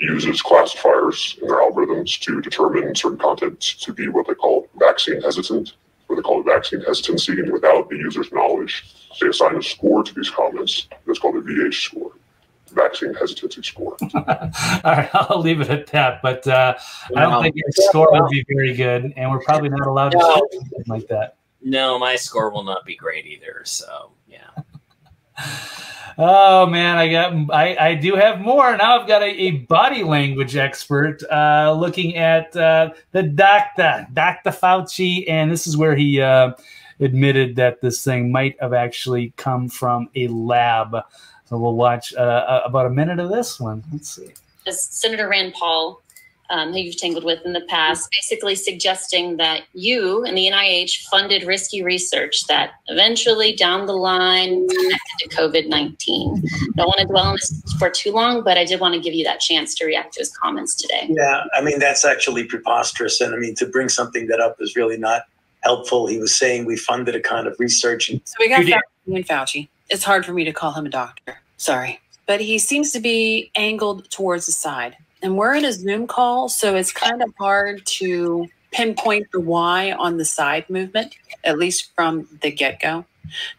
uses classifiers in their algorithms to determine certain content to be what they call vaccine hesitant, what they call a vaccine hesitancy, and without the user's knowledge, they assign a score to these comments. That's called a VH score, vaccine hesitancy score. All right, I'll leave it at that. But uh, I don't Wow. think your score would be very good, and we're probably not allowed to No. say something like that. No, my score will not be great either. So yeah. Oh man, I got I, I do have more. Now I've got a, a body language expert uh, looking at uh, the doctor, Dr. Fauci, and this is where he uh, admitted that this thing might have actually come from a lab. So we'll watch uh, about a minute of this one. Let's see. as Senator Rand Paul, um, who you've tangled with in the past, basically suggesting that you and the NIH funded risky research that eventually down the line connected to COVID 19. Don't want to dwell on this for too long, but I did want to give you that chance to react to his comments today. Yeah, I mean that's actually preposterous, and I mean to bring something that up is really not helpful. He was saying we funded a kind of research, and So we got You Fauci and Fauci. It's hard for me to call him a doctor. Sorry. But he seems to be angled towards the side. And we're in a Zoom call, so it's kind of hard to pinpoint the why on the side movement, at least from the get go.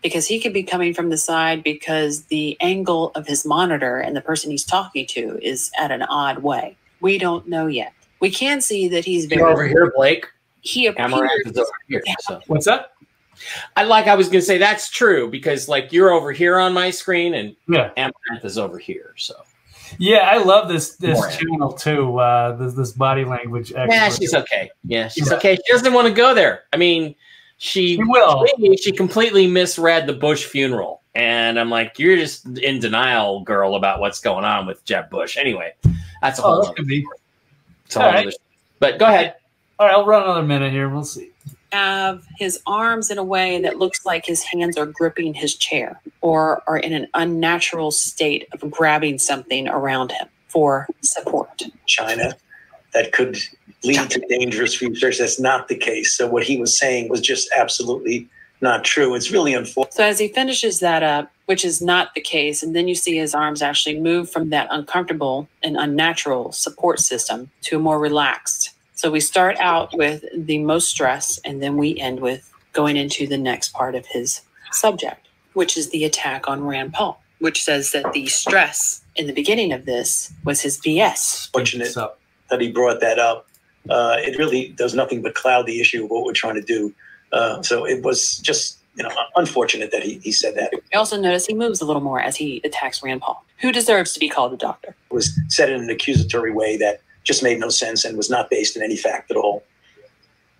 Because he could be coming from the side because the angle of his monitor and the person he's talking to is at an odd way. We don't know yet. We can see that he's very You're over here, Blake. He Amouranth appears is over here. So. What's up? I like. I was gonna say that's true because like you're over here on my screen and Yeah. Amouranth is over here. So Yeah, I love this this More. channel too. Uh, this this body language expert. yeah, she's okay. Yeah, she's Yeah. okay. She doesn't want to go there. I mean, she, will. She completely misread the Bush funeral, and I'm like, you're just in denial, girl, about what's going on with Jeb Bush. Anyway, that's a Oh, whole. that other, could be. it's a whole All right. other- But go ahead. All right, I'll run another minute here. We'll see. Have his arms in a way that looks like his hands are gripping his chair or are in an unnatural state of grabbing something around him for support. China that could lead to dangerous research. That's not the case. So what he was saying was just absolutely not true. It's really unfortunate. So as he finishes that up, which is not the case, and then you see his arms actually move from that uncomfortable and unnatural support system to a more relaxed. So we start out with the most stress, and then we end with going into the next part of his subject, which is the attack on Rand Paul, which says that the stress in the beginning of this was his BS. Fortunate that he brought that up. Uh, it really does nothing but cloud the issue of what we're trying to do. Uh, so it was just you know unfortunate that he, he said that. I also notice he moves a little more as he attacks Rand Paul, who deserves to be called a doctor. It was said in an accusatory way that just made no sense and was not based in any fact at all.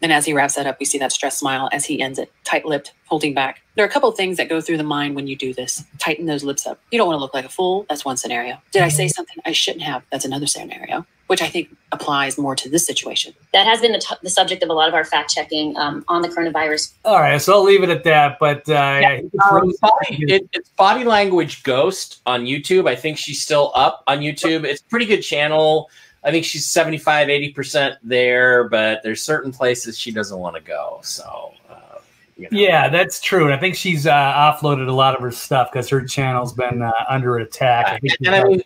And as he wraps that up, we see that stressed smile as he ends it, tight lipped, holding back. There are a couple of things that go through the mind when you do this. Tighten those lips up. You don't want to look like a fool. That's one scenario. Did I say something I shouldn't have? That's another scenario, which I think applies more to this situation. That has been the, t- the subject of a lot of our fact checking um, on the coronavirus. All right, so I'll leave it at that. But uh, yeah, he Um, body, it, it's body language ghost on youtube i think she's still up on youtube it's a pretty good channel i think she's 75 80% there but there's certain places she doesn't want to go so uh, you know. Yeah, that's true. And I think she's uh, offloaded a lot of her stuff because her channel's been uh, under attack. I think and i mean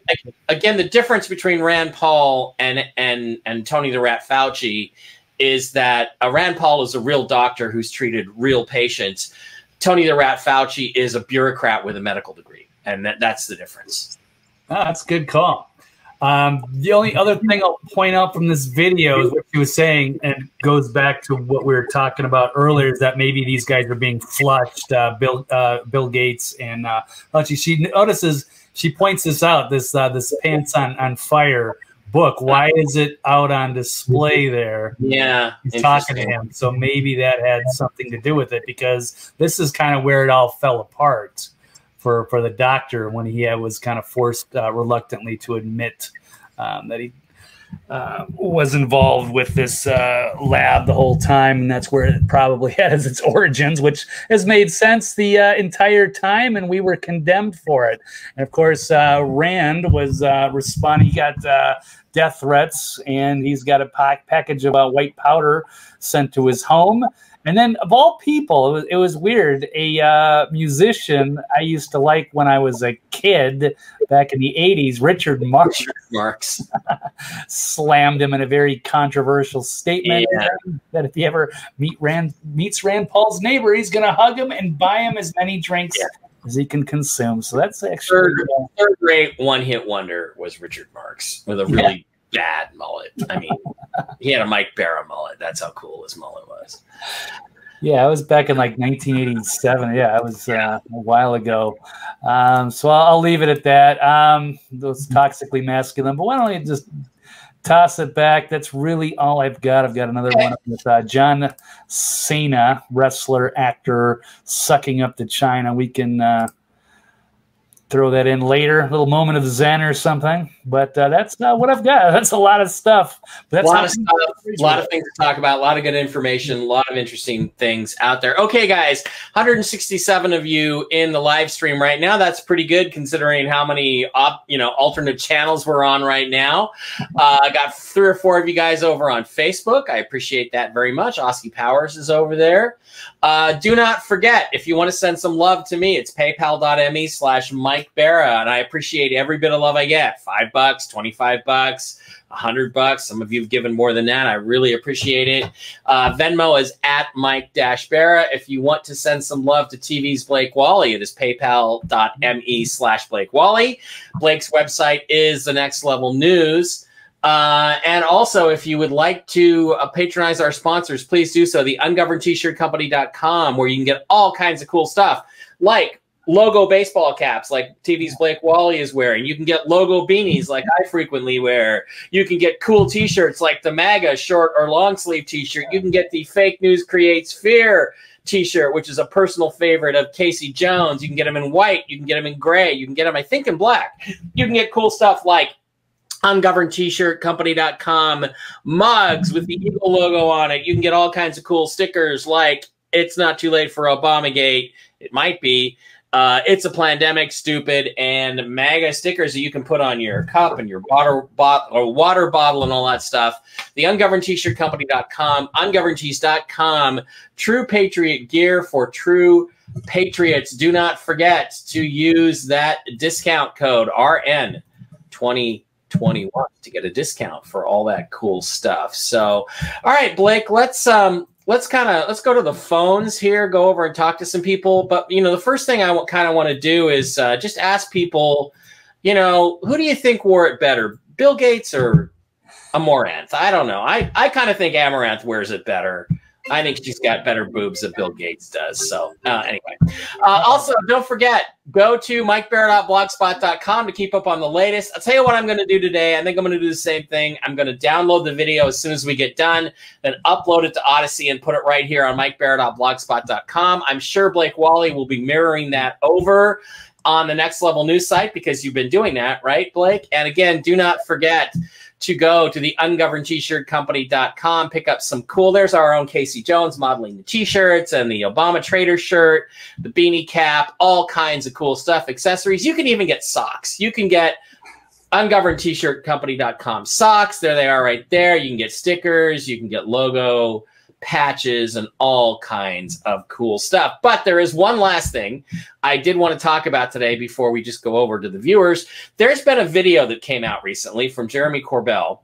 again the difference between rand paul and and and tony the rat fauci is that uh, rand paul is a real doctor who's treated real patients tony the rat fauci is a bureaucrat with a medical degree and that, that's the difference Ah, that's a good call. Um, the only other thing I'll point out from this video is what she was saying, and goes back to what we were talking about earlier, is that maybe these guys are being flushed. Uh, Bill, uh, Bill Gates, and uh, Fauci. She notices. She points this out. This uh, this pants on on fire book. Why is it out on display there? Yeah, He's talking to him. So maybe that had something to do with it because this is kind of where it all fell apart for for the doctor when he was kind of forced uh, reluctantly to admit um, that he uh, was involved with this uh, lab the whole time, and that's where it probably has its origins, which has made sense the uh, entire time, and we were condemned for it. And of course, uh, Rand was uh, responding. He got uh, death threats, and he's got a pack- package of white powder sent to his home. And then, of all people, it was, it was weird. A uh, musician I used to like when I was a kid back in the 80s, Richard Marx, Marks. slammed him in a very controversial statement Yeah. that if he ever meet Rand, meets Rand Paul's neighbor, he's going to hug him and buy him as many drinks as he can consume. So that's actually. Third, third rate one hit wonder was Richard Marx with a really bad mullet. I mean, he had a Mike Barra mullet. That's how cool his mullet was. Yeah, I was back in like 1987. Yeah, I was uh, a while ago. Um, so I'll, I'll leave it at that. Um, those toxically masculine. But why don't you just toss it back? That's really all I've got. I've got another one with uh, John Cena, wrestler, actor, sucking up to China. We can uh, throw that in later. A little moment of zen or something. But uh, that's uh, what I've got. That's a lot of stuff. But a lot of stuff, a lot of things to talk about, a lot of good information, a lot of interesting things out there. Okay, guys, 167 of you in the live stream right now. That's pretty good considering how many op, you know alternate channels we're on right now. Uh, I got three or four of you guys over on Facebook. I appreciate that very much. Oski Powers is over there. Uh, do not forget if you want to send some love to me, it's paypal.me slash Mike Barra, and I appreciate every bit of love I get. Five bucks, 25 bucks, a hundred bucks. Some of you have given more than that. I really appreciate it. Uh, Venmo is at Mike Dash Barra. If you want to send some love to TV's Blake Wally, it is paypal.me slash Blake Wally. Blake's website is the next level news. Uh, and also, if you would like to uh, patronize our sponsors, please do so. The ungovernedtshirtcompany.com, where you can get all kinds of cool stuff like logo baseball caps, like TV's Blake Wally is wearing. You can get logo beanies, like I frequently wear. You can get cool t shirts, like the MAGA short or long sleeve t shirt. You can get the Fake News Creates Fear t shirt, which is a personal favorite of Casey Jones. You can get them in white, you can get them in gray, you can get them, I think, in black. You can get cool stuff like ungoverned t-shirt company.com mugs with the eagle logo on it. You can get all kinds of cool stickers like it's not too late for obamagate. It might be. Uh, it's a pandemic stupid and maga stickers that you can put on your cup and your water bottle or water bottle and all that stuff. The ungoverned t-shirt company.com ungovernedtees.com true patriot gear for true patriots. Do not forget to use that discount code rn 20 21 to get a discount for all that cool stuff. So, all right, Blake, let's um let's kind of let's go to the phones here, go over and talk to some people. But you know, the first thing I kind of want to do is uh, just ask people, you know, who do you think wore it better, Bill Gates or Amouranth? I don't know. I I kind of think Amouranth wears it better. I think she's got better boobs than Bill Gates does. So uh, anyway, uh, also don't forget go to mikebarrett.blogspot.com to keep up on the latest. I'll tell you what I'm going to do today. I think I'm going to do the same thing. I'm going to download the video as soon as we get done, then upload it to Odysee and put it right here on mikebarrett.blogspot.com. I'm sure Blake Wally will be mirroring that over on the next level news site because you've been doing that, right, Blake? And again, do not forget to go to the ungoverned t-shirt company.com pick up some cool there's our own casey jones modeling the t-shirts and the obama trader shirt the beanie cap all kinds of cool stuff accessories. You can even get socks. You can get ungoverned t-shirt company.com socks. There they are right there. You can get stickers. You can get logo patches and all kinds of cool stuff. But there is one last thing i did want to talk about today before we just go over to the viewers. There's been a video that came out recently from jeremy corbell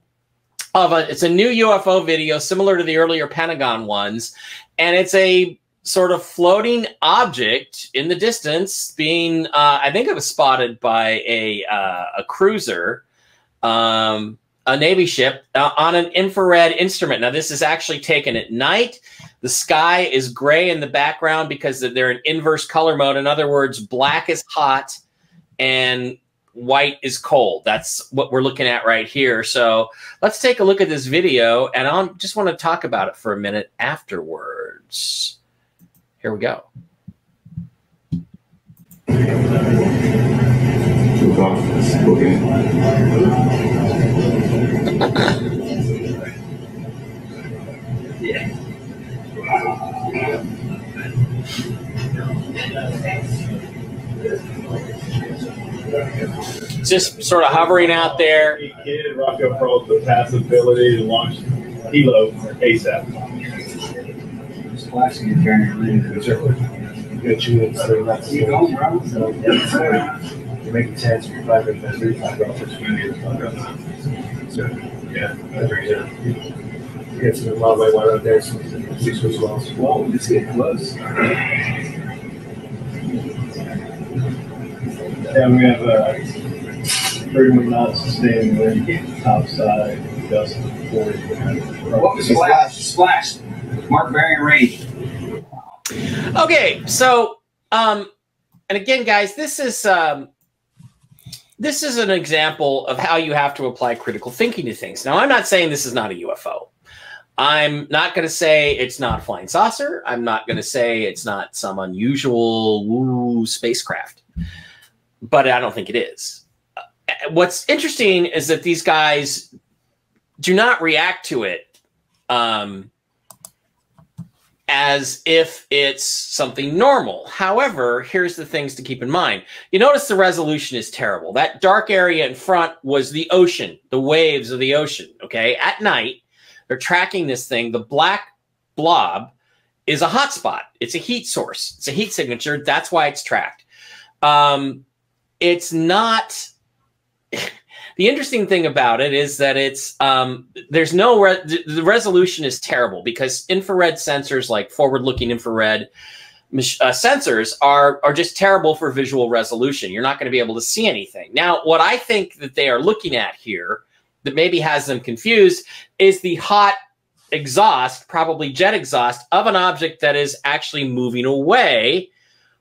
of a it's a new ufo video similar to the earlier pentagon ones and it's a sort of floating object in the distance being uh, i think it was spotted by a uh, a cruiser um, a Navy ship uh, on an infrared instrument. Now, this is actually taken at night. The sky is gray in the background because they're in inverse color mode. In other words, black is hot and white is cold. That's what we're looking at right here. So let's take a look at this video, and I just want to talk about it for a minute afterwards. Here we go. Two. Just sort of hovering out there. Kid and the pass ability to launch Hilo ASAP. Splashing and carrying a you in, so that's you. So, yeah, you make a chance for five minutes, minutes. So yeah, that's right. Yeah. Get some long way while out there. Some six foot wells. Whoa, this get close. Yeah, we have uh, 31 knots sustained wind outside, gust of 40. What was splash? Splash. Mark bearing range. Okay, so um, and again, guys, this is um, this is an example of how you have to apply critical thinking to things. Now, I'm not saying this is not a UFO. I'm not going to say it's not a flying saucer. I'm not going to say it's not some unusual woo spacecraft, but I don't think it is. Uh, What's interesting is that these guys do not react to it um, as if it's something normal. However, here's the things to keep in mind. You notice the resolution is terrible. That dark area in front was the ocean, the waves of the ocean. Okay. At night, they're tracking this thing. The black blob is a hotspot, it's a heat source, it's a heat signature. That's why it's tracked. Um, it's not. The interesting thing about it is that it's um, there's no re- the resolution is terrible because infrared sensors like forward-looking infrared uh, sensors are are just terrible for visual resolution. You're not going to be able to see anything. Now, what I think that they are looking at here that maybe has them confused is the hot exhaust, probably jet exhaust of an object that is actually moving away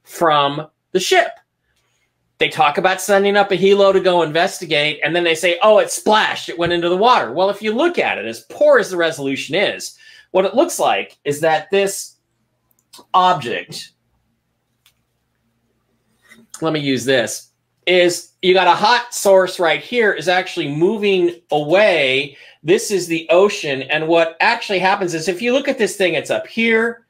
from the ship. They talk about sending up a helo to go investigate, and then they say, oh, it splashed, it went into the water. Well, if you look at it, as poor as the resolution is, what it looks like is that this object, let me use this, is you got a hot source right here is actually moving away. This is the ocean. And what actually happens is if you look at this thing, it's up here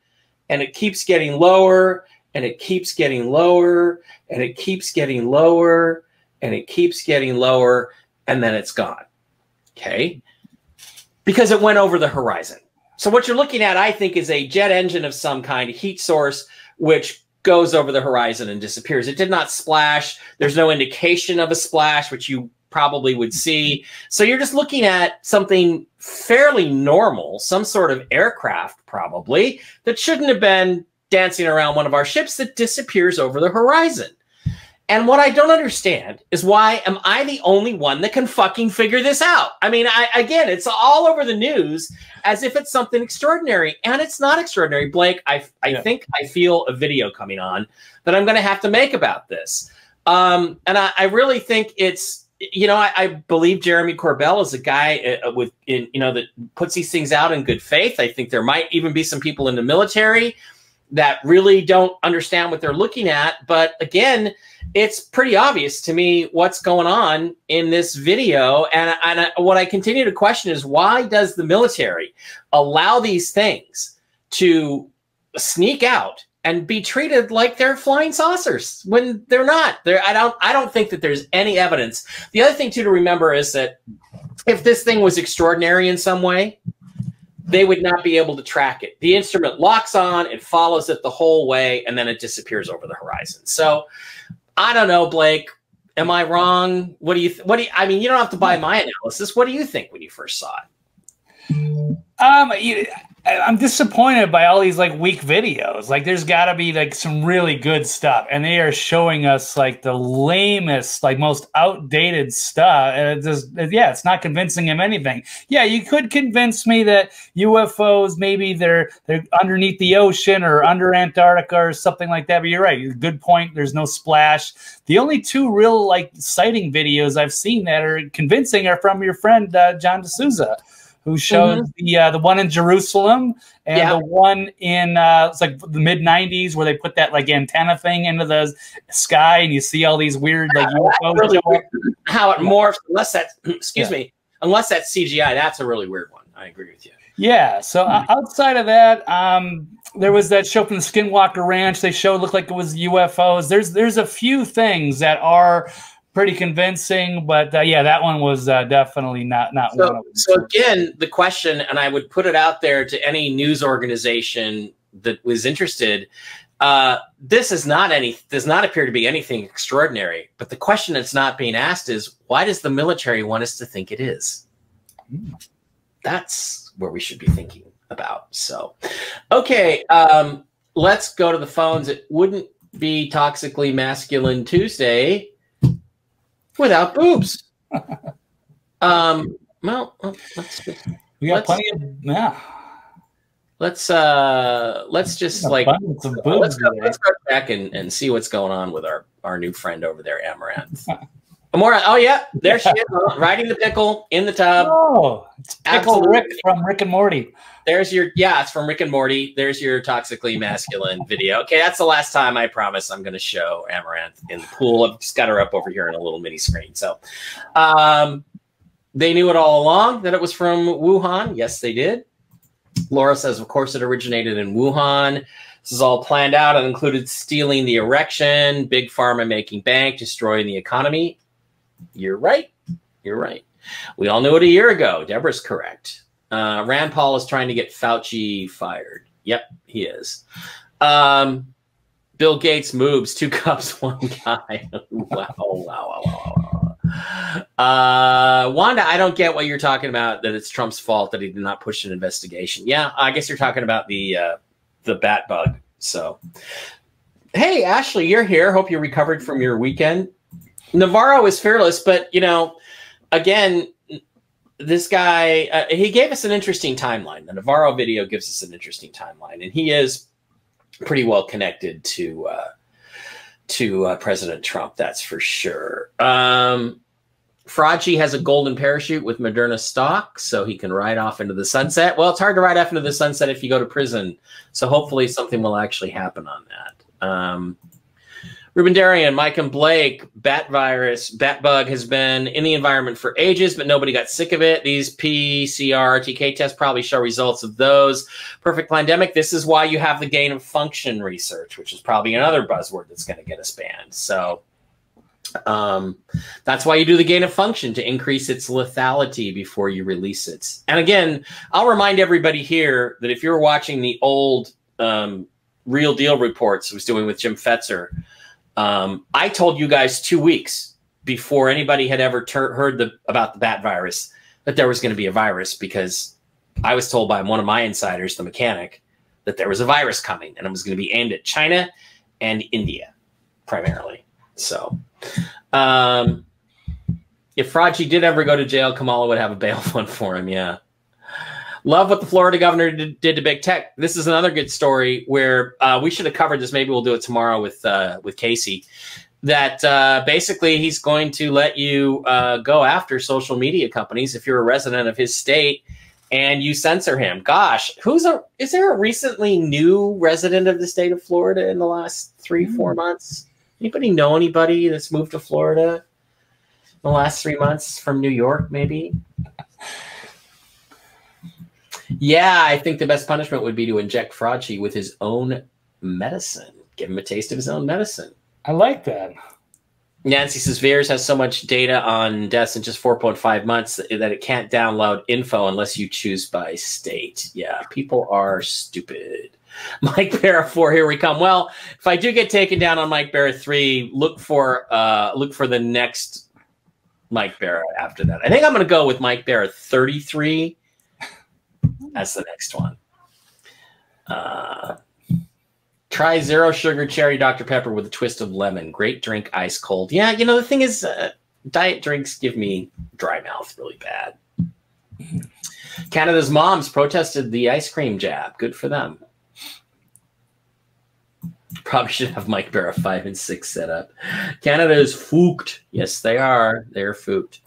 and it keeps getting lower and it keeps getting lower and it keeps getting lower and it keeps getting lower and then it's gone. Okay. Because it went over the horizon. So what you're looking at, I think, is a jet engine of some kind, a heat source, which goes over the horizon and disappears. It did not splash. There's no indication of a splash, which you probably would see. So you're just looking at something fairly normal, some sort of aircraft, probably, that shouldn't have been dancing around one of our ships that disappears over the horizon. And what I don't understand is why am I the only one that can fucking figure this out? I mean, I again, it's all over the news as if it's something extraordinary, and it's not extraordinary. Blake, I I think I feel a video coming on that I'm going to have to make about this, um, and I, I really think it's you know I, I believe Jeremy Corbell is a guy uh, with in, you know that puts these things out in good faith. I think there might even be some people in the military that really don't understand what they're looking at. But again, it's pretty obvious to me what's going on in this video. And, and I, what I continue to question is why does the military allow these things to sneak out and be treated like they're flying saucers when they're not? They're, I don't. I don't think that there's any evidence. The other thing too to remember is that if this thing was extraordinary in some way, they would not be able to track it. The instrument locks on, it follows it the whole way, and then it disappears over the horizon. So I don't know, Blake. Am I wrong? What do you? Th- what do you? I mean, you don't have to buy my analysis. What do you think when you first saw it? Um, you, I'm disappointed by all these like weak videos. Like, there's got to be like some really good stuff, and they are showing us like the lamest, like most outdated stuff. And it just, yeah, it's not convincing him anything. Yeah, you could convince me that UFOs maybe they're they're underneath the ocean or under Antarctica or something like that. But you're right. Good point. There's no splash. The only two real like sighting videos I've seen that are convincing are from your friend uh, John D'Souza who showed the uh, the one in Jerusalem and Yeah. the one in uh, it's like the mid '90s where they put that like antenna thing into the sky and you see all these weird like UFOs. Really weird how it morphs. Unless that's excuse Yeah. me. Unless that's CGI, that's a really weird one. I agree with you. Yeah. So uh, outside of that, um, there was that show from the Skinwalker Ranch. They showed looked like it was UFOs. There's there's a few things that are pretty convincing, but uh, yeah, that one was uh, definitely not not one of them. so again, the question, and I would put it out there to any news organization that was interested. Uh, this is not any does not appear to be anything extraordinary. But the question that's not being asked is why does the military want us to think it is? That's where we should be thinking about. So, okay, um, let's go to the phones. It wouldn't be toxically masculine Tuesday without boobs. um, well, let's we got let's- plenty of yeah. Let's uh let's just like let's go, let's go back and, and see what's going on with our our new friend over there, Amouranth. Amora, oh yeah, there she is, riding the pickle in the tub. Oh, it's Pickle Absolutely. Rick from Rick and Morty. There's your yeah, it's from Rick and Morty. There's your toxically masculine video. Okay, that's the last time I promise I'm going to show Amouranth in the pool. I've just got her up over here on a little mini screen. So, um, they knew it all along that it was from Wuhan. Yes, they did. Laura says, of course, it originated in Wuhan. This is all planned out. It included stealing the erection, big pharma making bank, destroying the economy. You're right. You're right. We all knew it a year ago. Deborah's correct. Uh, Rand Paul is trying to get Fauci fired. Yep, he is. Um, Bill Gates moves two cups, one guy. wow, wow, wow, wow, wow. Uh, Wanda, I don't get what you're talking about. That it's Trump's fault that he did not push an investigation. Yeah, I guess you're talking about the uh, the bat bug. So, hey, Ashley, you're here. Hope you recovered from your weekend. Navarro is fearless, but you know, again, this guy uh, he gave us an interesting timeline. The Navarro video gives us an interesting timeline, and he is pretty well connected to uh, to uh, President Trump. That's for sure. Um, Fraudgy has a golden parachute with Moderna stock, so he can ride off into the sunset. Well, it's hard to ride off into the sunset if you go to prison. So hopefully something will actually happen on that. Um, Ruben Darian, Mike and Blake, bat virus, bat bug has been in the environment for ages, but nobody got sick of it. These PCR, TK tests probably show results of those. Perfect pandemic. This is why you have the gain of function research, which is probably another buzzword that's going to get us banned. So um, that's why you do the gain of function to increase its lethality before you release it. And again, I'll remind everybody here that if you're watching the old um, Real Deal reports I was doing with Jim Fetzer, um, I told you guys two weeks before anybody had ever tur- heard the, about the bat virus that there was going to be a virus because I was told by one of my insiders, the mechanic, that there was a virus coming and it was going to be aimed at China and India primarily. So, um, if Fraudgy did ever go to jail, Kamala would have a bail fund for him. Yeah. Love what the Florida governor did, did to big tech. This is another good story where uh, we should have covered this. Maybe we'll do it tomorrow with uh, with Casey. That uh, basically he's going to let you uh, go after social media companies if you're a resident of his state and you censor him. Gosh, who's a is there a recently new resident of the state of Florida in the last three four months? Anybody know anybody that's moved to Florida in the last three months from New York? Maybe. Yeah, I think the best punishment would be to inject Fraudchi with his own medicine. Give him a taste of his own medicine. I like that. Nancy says VAERS has so much data on deaths in just 4.5 months that it can't download info unless you choose by state. Yeah, people are stupid. Mike Barra 4, here we come. Well, if I do get taken down on Mike Barra 3, look for uh look for the next Mike Barra after that. I think I'm gonna go with Mike Barra 33 as the next one. Uh Try zero sugar cherry Dr. Pepper with a twist of lemon. Great drink, ice cold. Yeah, you know, the thing is, uh, diet drinks give me dry mouth really bad. Canada's moms protested the ice cream jab. Good for them. Probably should have Mike Barra 5 and 6 set up. Canada is fooked. Yes, they are. They're fooked.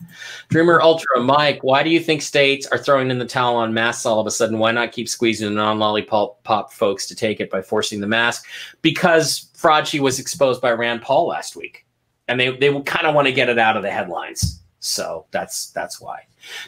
Dreamer Ultra, Mike, why do you think states are throwing in the towel on masks all of a sudden? Why not keep squeezing the non lollipop pop folks to take it by forcing the mask? Because Fraudchi was exposed by Rand Paul last week. And they, they kind of want to get it out of the headlines. So that's that's why.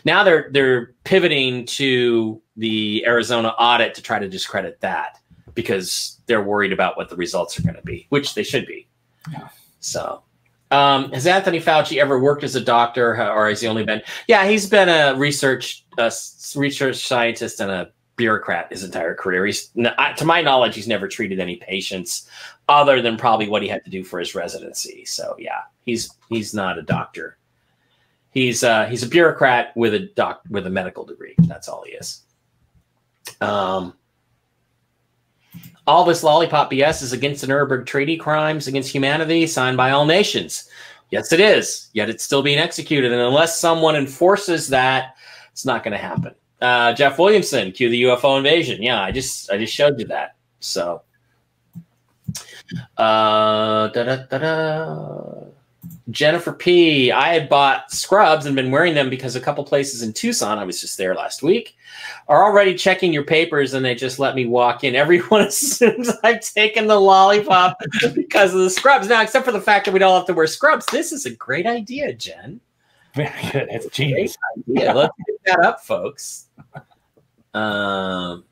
Now they're they're pivoting to the Arizona audit to try to discredit that because they're worried about what the results are going to be, which they should be. Yeah. So, Um, has Anthony Fauci ever worked as a doctor, or has he only been? Yeah, he's been a research a research scientist and a bureaucrat his entire career. He's, to my knowledge, he's never treated any patients other than probably what he had to do for his residency. So yeah, he's he's not a doctor. He's uh, he's a bureaucrat with a doc with a medical degree. That's all he is. Um, all this lollipop BS is against the Nuremberg Treaty, crimes against humanity signed by all nations. Yes, it is. Yet it's still being executed, and unless someone enforces that, it's not going to happen. Uh, Jeff Williamson, cue the UFO invasion. Yeah, I just I just showed you that. So, uh, da da da da. Jennifer P. I had bought scrubs and been wearing them because a couple places in Tucson, I was just there last week, are already checking your papers and they just let me walk in. Everyone assumes I've taken the lollipop because of the scrubs. Now, except for the fact that we don't have to wear scrubs, this is a great idea, Jen. Very good. That's genius. Yeah, let's get that up, folks. Um,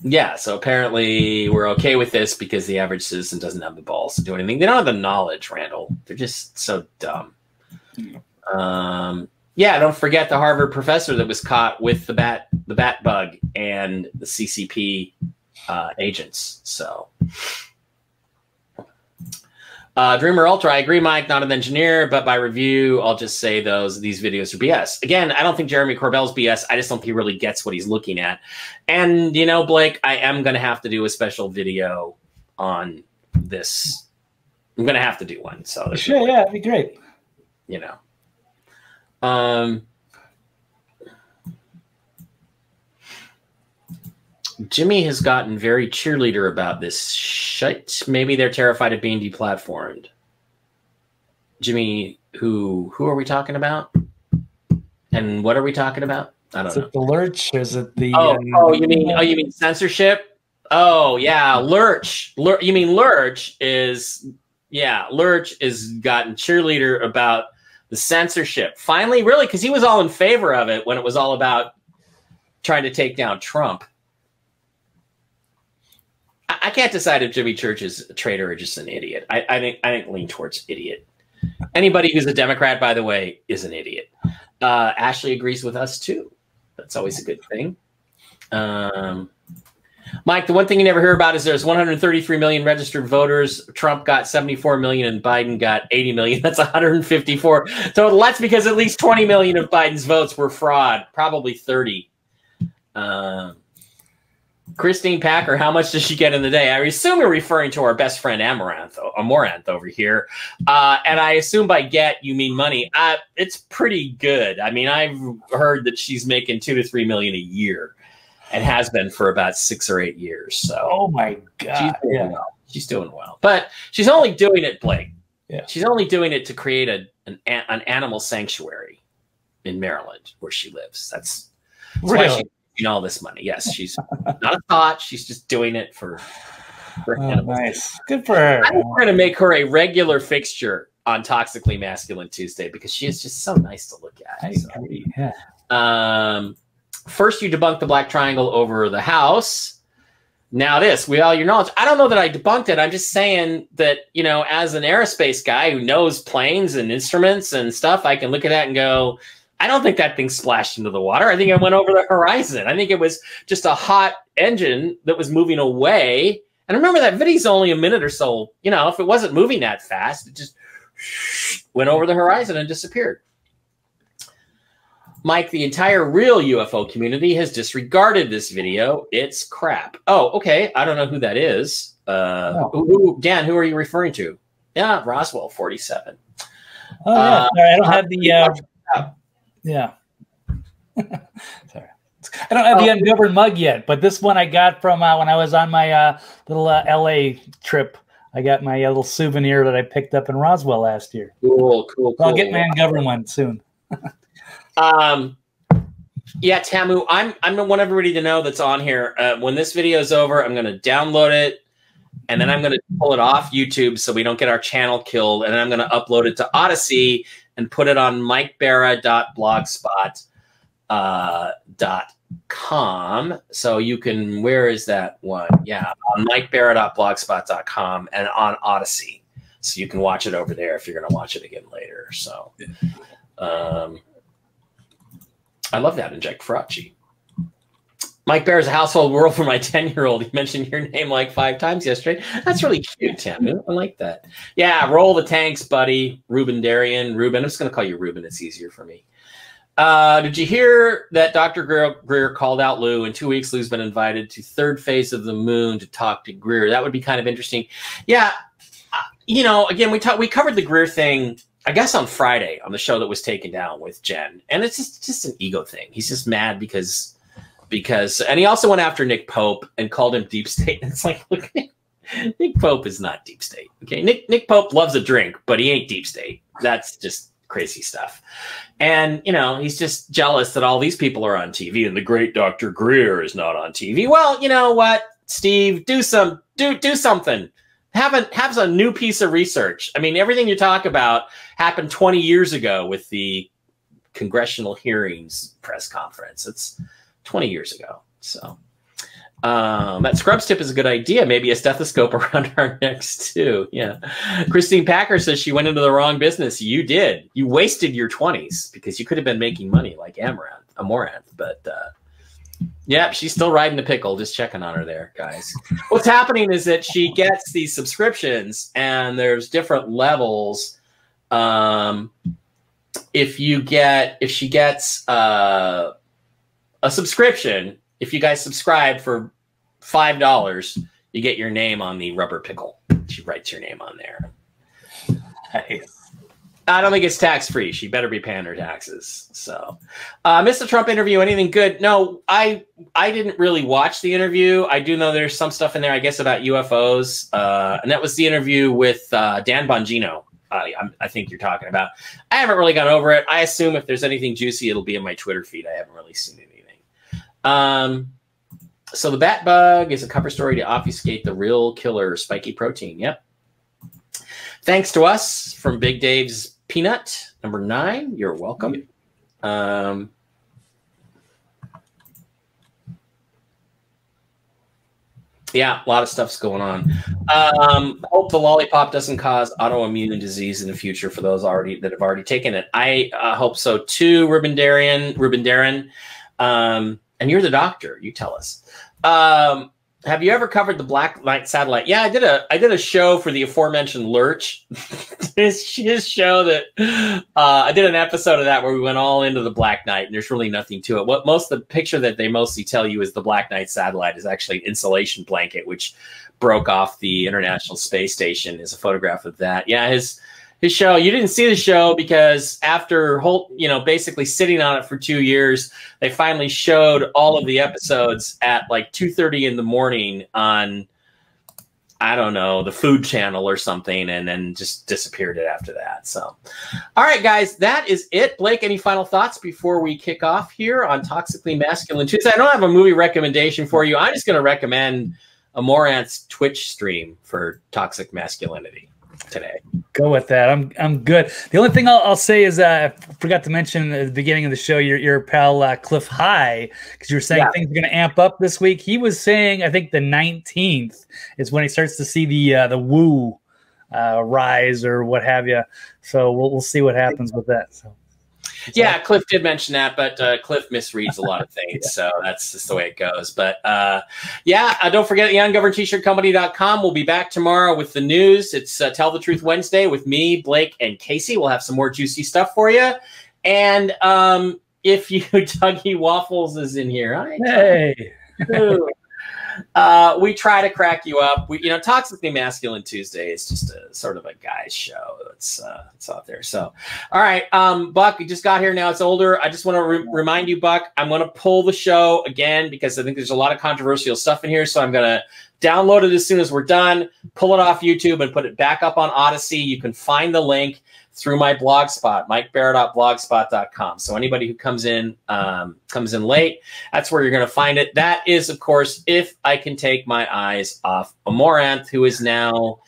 yeah, so apparently we're okay with this because the average citizen doesn't have the balls to do anything. They don't have the knowledge, Randall. They're just so dumb. Um, yeah, don't forget the Harvard professor that was caught with the bat, the bat bug, and the CCP uh, agents. So, uh, Dreamer Ultra, I agree, Mike. Not an engineer, but by review, I'll just say those these videos are BS. Again, I don't think Jeremy Corbell's BS. I just don't think he really gets what he's looking at. And you know, Blake, I am going to have to do a special video on this. I'm going to have to do one. So Sure, yeah, that'd be great. you know. Um, Jimmy has gotten very cheerleader about this shit. Maybe they're terrified of being deplatformed. Jimmy, who who are we talking about? And what are we talking about? I don't Is know. it the lurch? Is it the? Oh, um, oh, you mean oh, you mean censorship? Oh, yeah, Lurch. Lur- you mean Lurch is yeah, Lurch is gotten cheerleader about the censorship. Finally, really, because he was all in favor of it when it was all about trying to take down Trump. I, can't decide if Jimmy Church is a traitor or just an idiot. I, I think I think lean towards idiot. Anybody who's a Democrat, by the way, is an idiot. Uh, Ashley agrees with us too. That's always a good thing. Um, Mike, the one thing you never hear about is there's 133 million registered voters. Trump got 74 million and Biden got 80 million. That's 154 total. That's because at least 20 million of Biden's votes were fraud, probably 30. Um, Christine Packer, how much does she get in the day? I assume you're referring to our best friend Amouranth, Amouranth over here. Uh, and I assume by get you mean money. Uh, it's pretty good. I mean, I've heard that she's making two to three million a year and has been for about six or eight years. So, oh my god, she's doing yeah. well. She's doing well, but she's only doing it, Blake. Yeah. She's only doing it to create a an, an animal sanctuary in Maryland where she lives. That's, that's Really? Making all this money. Yes, she's not a thought. She's just doing it for. for Oh, animals. nice. Good for her. I'm going to make her a regular fixture on Toxically Masculine Tuesday because she is just so nice to look at. I So, agree. Yeah. um, first, you debunk the black triangle over the house. Now, this, with all your knowledge, I don't know that I debunked it. I'm just saying that, you know, as an aerospace guy who knows planes and instruments and stuff, I can look at that and go, I don't think that thing splashed into the water. I think it went over the horizon. I think it was just a hot engine that was moving away. And remember that video's only a minute or so. You know, if it wasn't moving that fast, it just went over the horizon and disappeared. Mike, the entire real UFO community has disregarded this video. It's crap. Oh, okay. I don't know who that is. Uh, who, who- Dan, who are you referring to? Yeah, Roswell 47. Oh yeah. Uh, Sorry, I don't have the. Uh, yeah. Sorry. I don't have the ungoverned mug yet, but this one I got from uh, when I was on my uh, little uh, LA trip. I got my uh, little souvenir that I picked up in Roswell last year. Cool, cool, So I'll get cool. my ungoverned one soon. Um, yeah, Tamu, I'm I'm the want everybody to know that's on here. Uh, when this video is over, I'm going to download it, and then I'm going to pull it off YouTube so we don't get our channel killed, and then I'm going to upload it to Odysee and put it on MikeBara.blogspot uh. So you can. Where is that one? Yeah, on MikeBara.blogspot.com and on Odysee. So you can watch it over there if you're going to watch it again later. So, um, I love that in Jack Ferracci. Mike Bara is a household world for my 10 year old. He mentioned your name like five times yesterday. That's really cute, Tim. I like that. Yeah, roll the tanks, buddy. Ruben Darian. Ruben. I'm just going to call you Ruben. It's easier for me. Uh, did you hear that Dr. Greer, Greer called out Lou? In two weeks, Lou's been invited to third phase of the moon to talk to Greer. That would be kind of interesting. Yeah, uh, you know, again, we talked, we covered the Greer thing, I guess, on Friday on the show that was taken down with Jen, and it's just just an ego thing. He's just mad because because, and he also went after Nick Pope and called him deep state. And it's like, look, Nick Pope is not deep state. Okay, Nick Nick Pope loves a drink, but he ain't deep state. That's just crazy stuff. And you know, he's just jealous that all these people are on TV and the great Dr. Greer is not on TV. Well, you know what, Steve, do some do do something. Have a have a new piece of research. I mean, everything you talk about happened 20 years ago with the congressional hearings press conference. It's 20 years ago. So um, that scrubs tip is a good idea. Maybe a stethoscope around our necks too. Yeah. Christine Packer says she went into the wrong business. You did. You wasted your 20s because you could have been making money like Amouranth, Amouranth. But uh, yeah, she's still riding the pickle. Just checking on her there, guys. What's happening is that she gets these subscriptions and there's different levels. Um, if you get, if she gets, uh, a subscription. If you guys subscribe for five dollars, you get your name on the rubber pickle. She writes your name on there. Hey. I don't think it's tax free. She better be paying her taxes. So, uh, Mr. Trump interview. Anything good? No, I I didn't really watch the interview. I do know there's some stuff in there, I guess, about UFOs, uh, and that was the interview with uh, Dan Bongino. I, I think you're talking about. I haven't really gone over it. I assume if there's anything juicy, it'll be in my Twitter feed. I haven't really seen anything. Um, so the bat bug is a cover story to obfuscate the real killer spiky protein. Yep. Thanks to us from Big Dave's Peanut number nine. You're welcome. Um, yeah, a lot of stuff's going on. Um, hope the lollipop doesn't cause autoimmune disease in the future for those already that have already taken it. I uh, hope so too. Ruben Darren, Ruben Darren. Um, and you're the doctor. You tell us. Um, have you ever covered the Black Knight satellite? Yeah, I did a I did a show for the aforementioned Lurch. his, his show that uh, I did an episode of that where we went all into the Black Knight, and there's really nothing to it. What most the picture that they mostly tell you is the Black Knight satellite is actually an insulation blanket which broke off the International Space Station. Is a photograph of that. Yeah, his his show. You didn't see the show because after Holt, you know, basically sitting on it for two years, they finally showed all of the episodes at like two thirty in the morning on, I don't know, the Food Channel or something, and then just disappeared it after that. So, all right, guys, that is it. Blake, any final thoughts before we kick off here on Toxically Masculine Tuesday? I don't have a movie recommendation for you. I'm just going to recommend a Amouranth's Twitch stream for toxic masculinity today. Go with that. I'm I'm good. The only thing I'll, I'll say is uh, I forgot to mention at the beginning of the show your your pal uh, Cliff High because you were saying Yeah. things are going to amp up this week. He was saying I think the 19th is when he starts to see the uh, the woo uh, rise or what have you. So we'll we'll see what happens with that. So Yeah, Cliff did mention that, but uh, Cliff misreads a lot of things, so that's just the way it goes. But uh, yeah, uh, don't forget the ungoverned-t-shirt-company.com. We'll be back tomorrow with the news. It's uh, Tell the Truth Wednesday with me, Blake, and Casey. We'll have some more juicy stuff for you. And um, if you, Dougie Waffles is in here. Hi, Hey. Uh, we try to crack you up. We, you know, Toxically Masculine Tuesday is just a sort of a guy's show. It's uh, it's out there. So, all right, um, Buck, you just got here now. It's older. I just want to re- remind you, Buck, I'm going to pull the show again because I think there's a lot of controversial stuff in here. So I'm going to download it as soon as we're done, pull it off YouTube, and put it back up on Odysee. You can find the link through my blogspot, mikebara.blogspot.com. So anybody who comes in um, comes in late, that's where you're going to find it. That is, of course, if I can take my eyes off Amouranth, who is now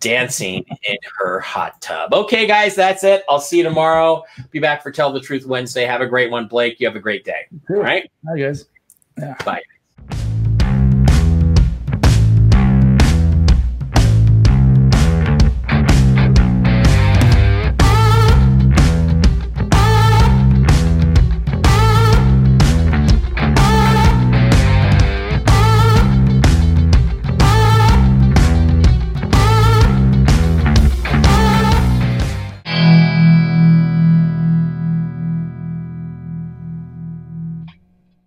dancing in her hot tub. Okay, guys, that's it. I'll see you tomorrow. Be back for Tell the Truth Wednesday. Have a great one, Blake. You have a great day. All right. Hi guys. Bye.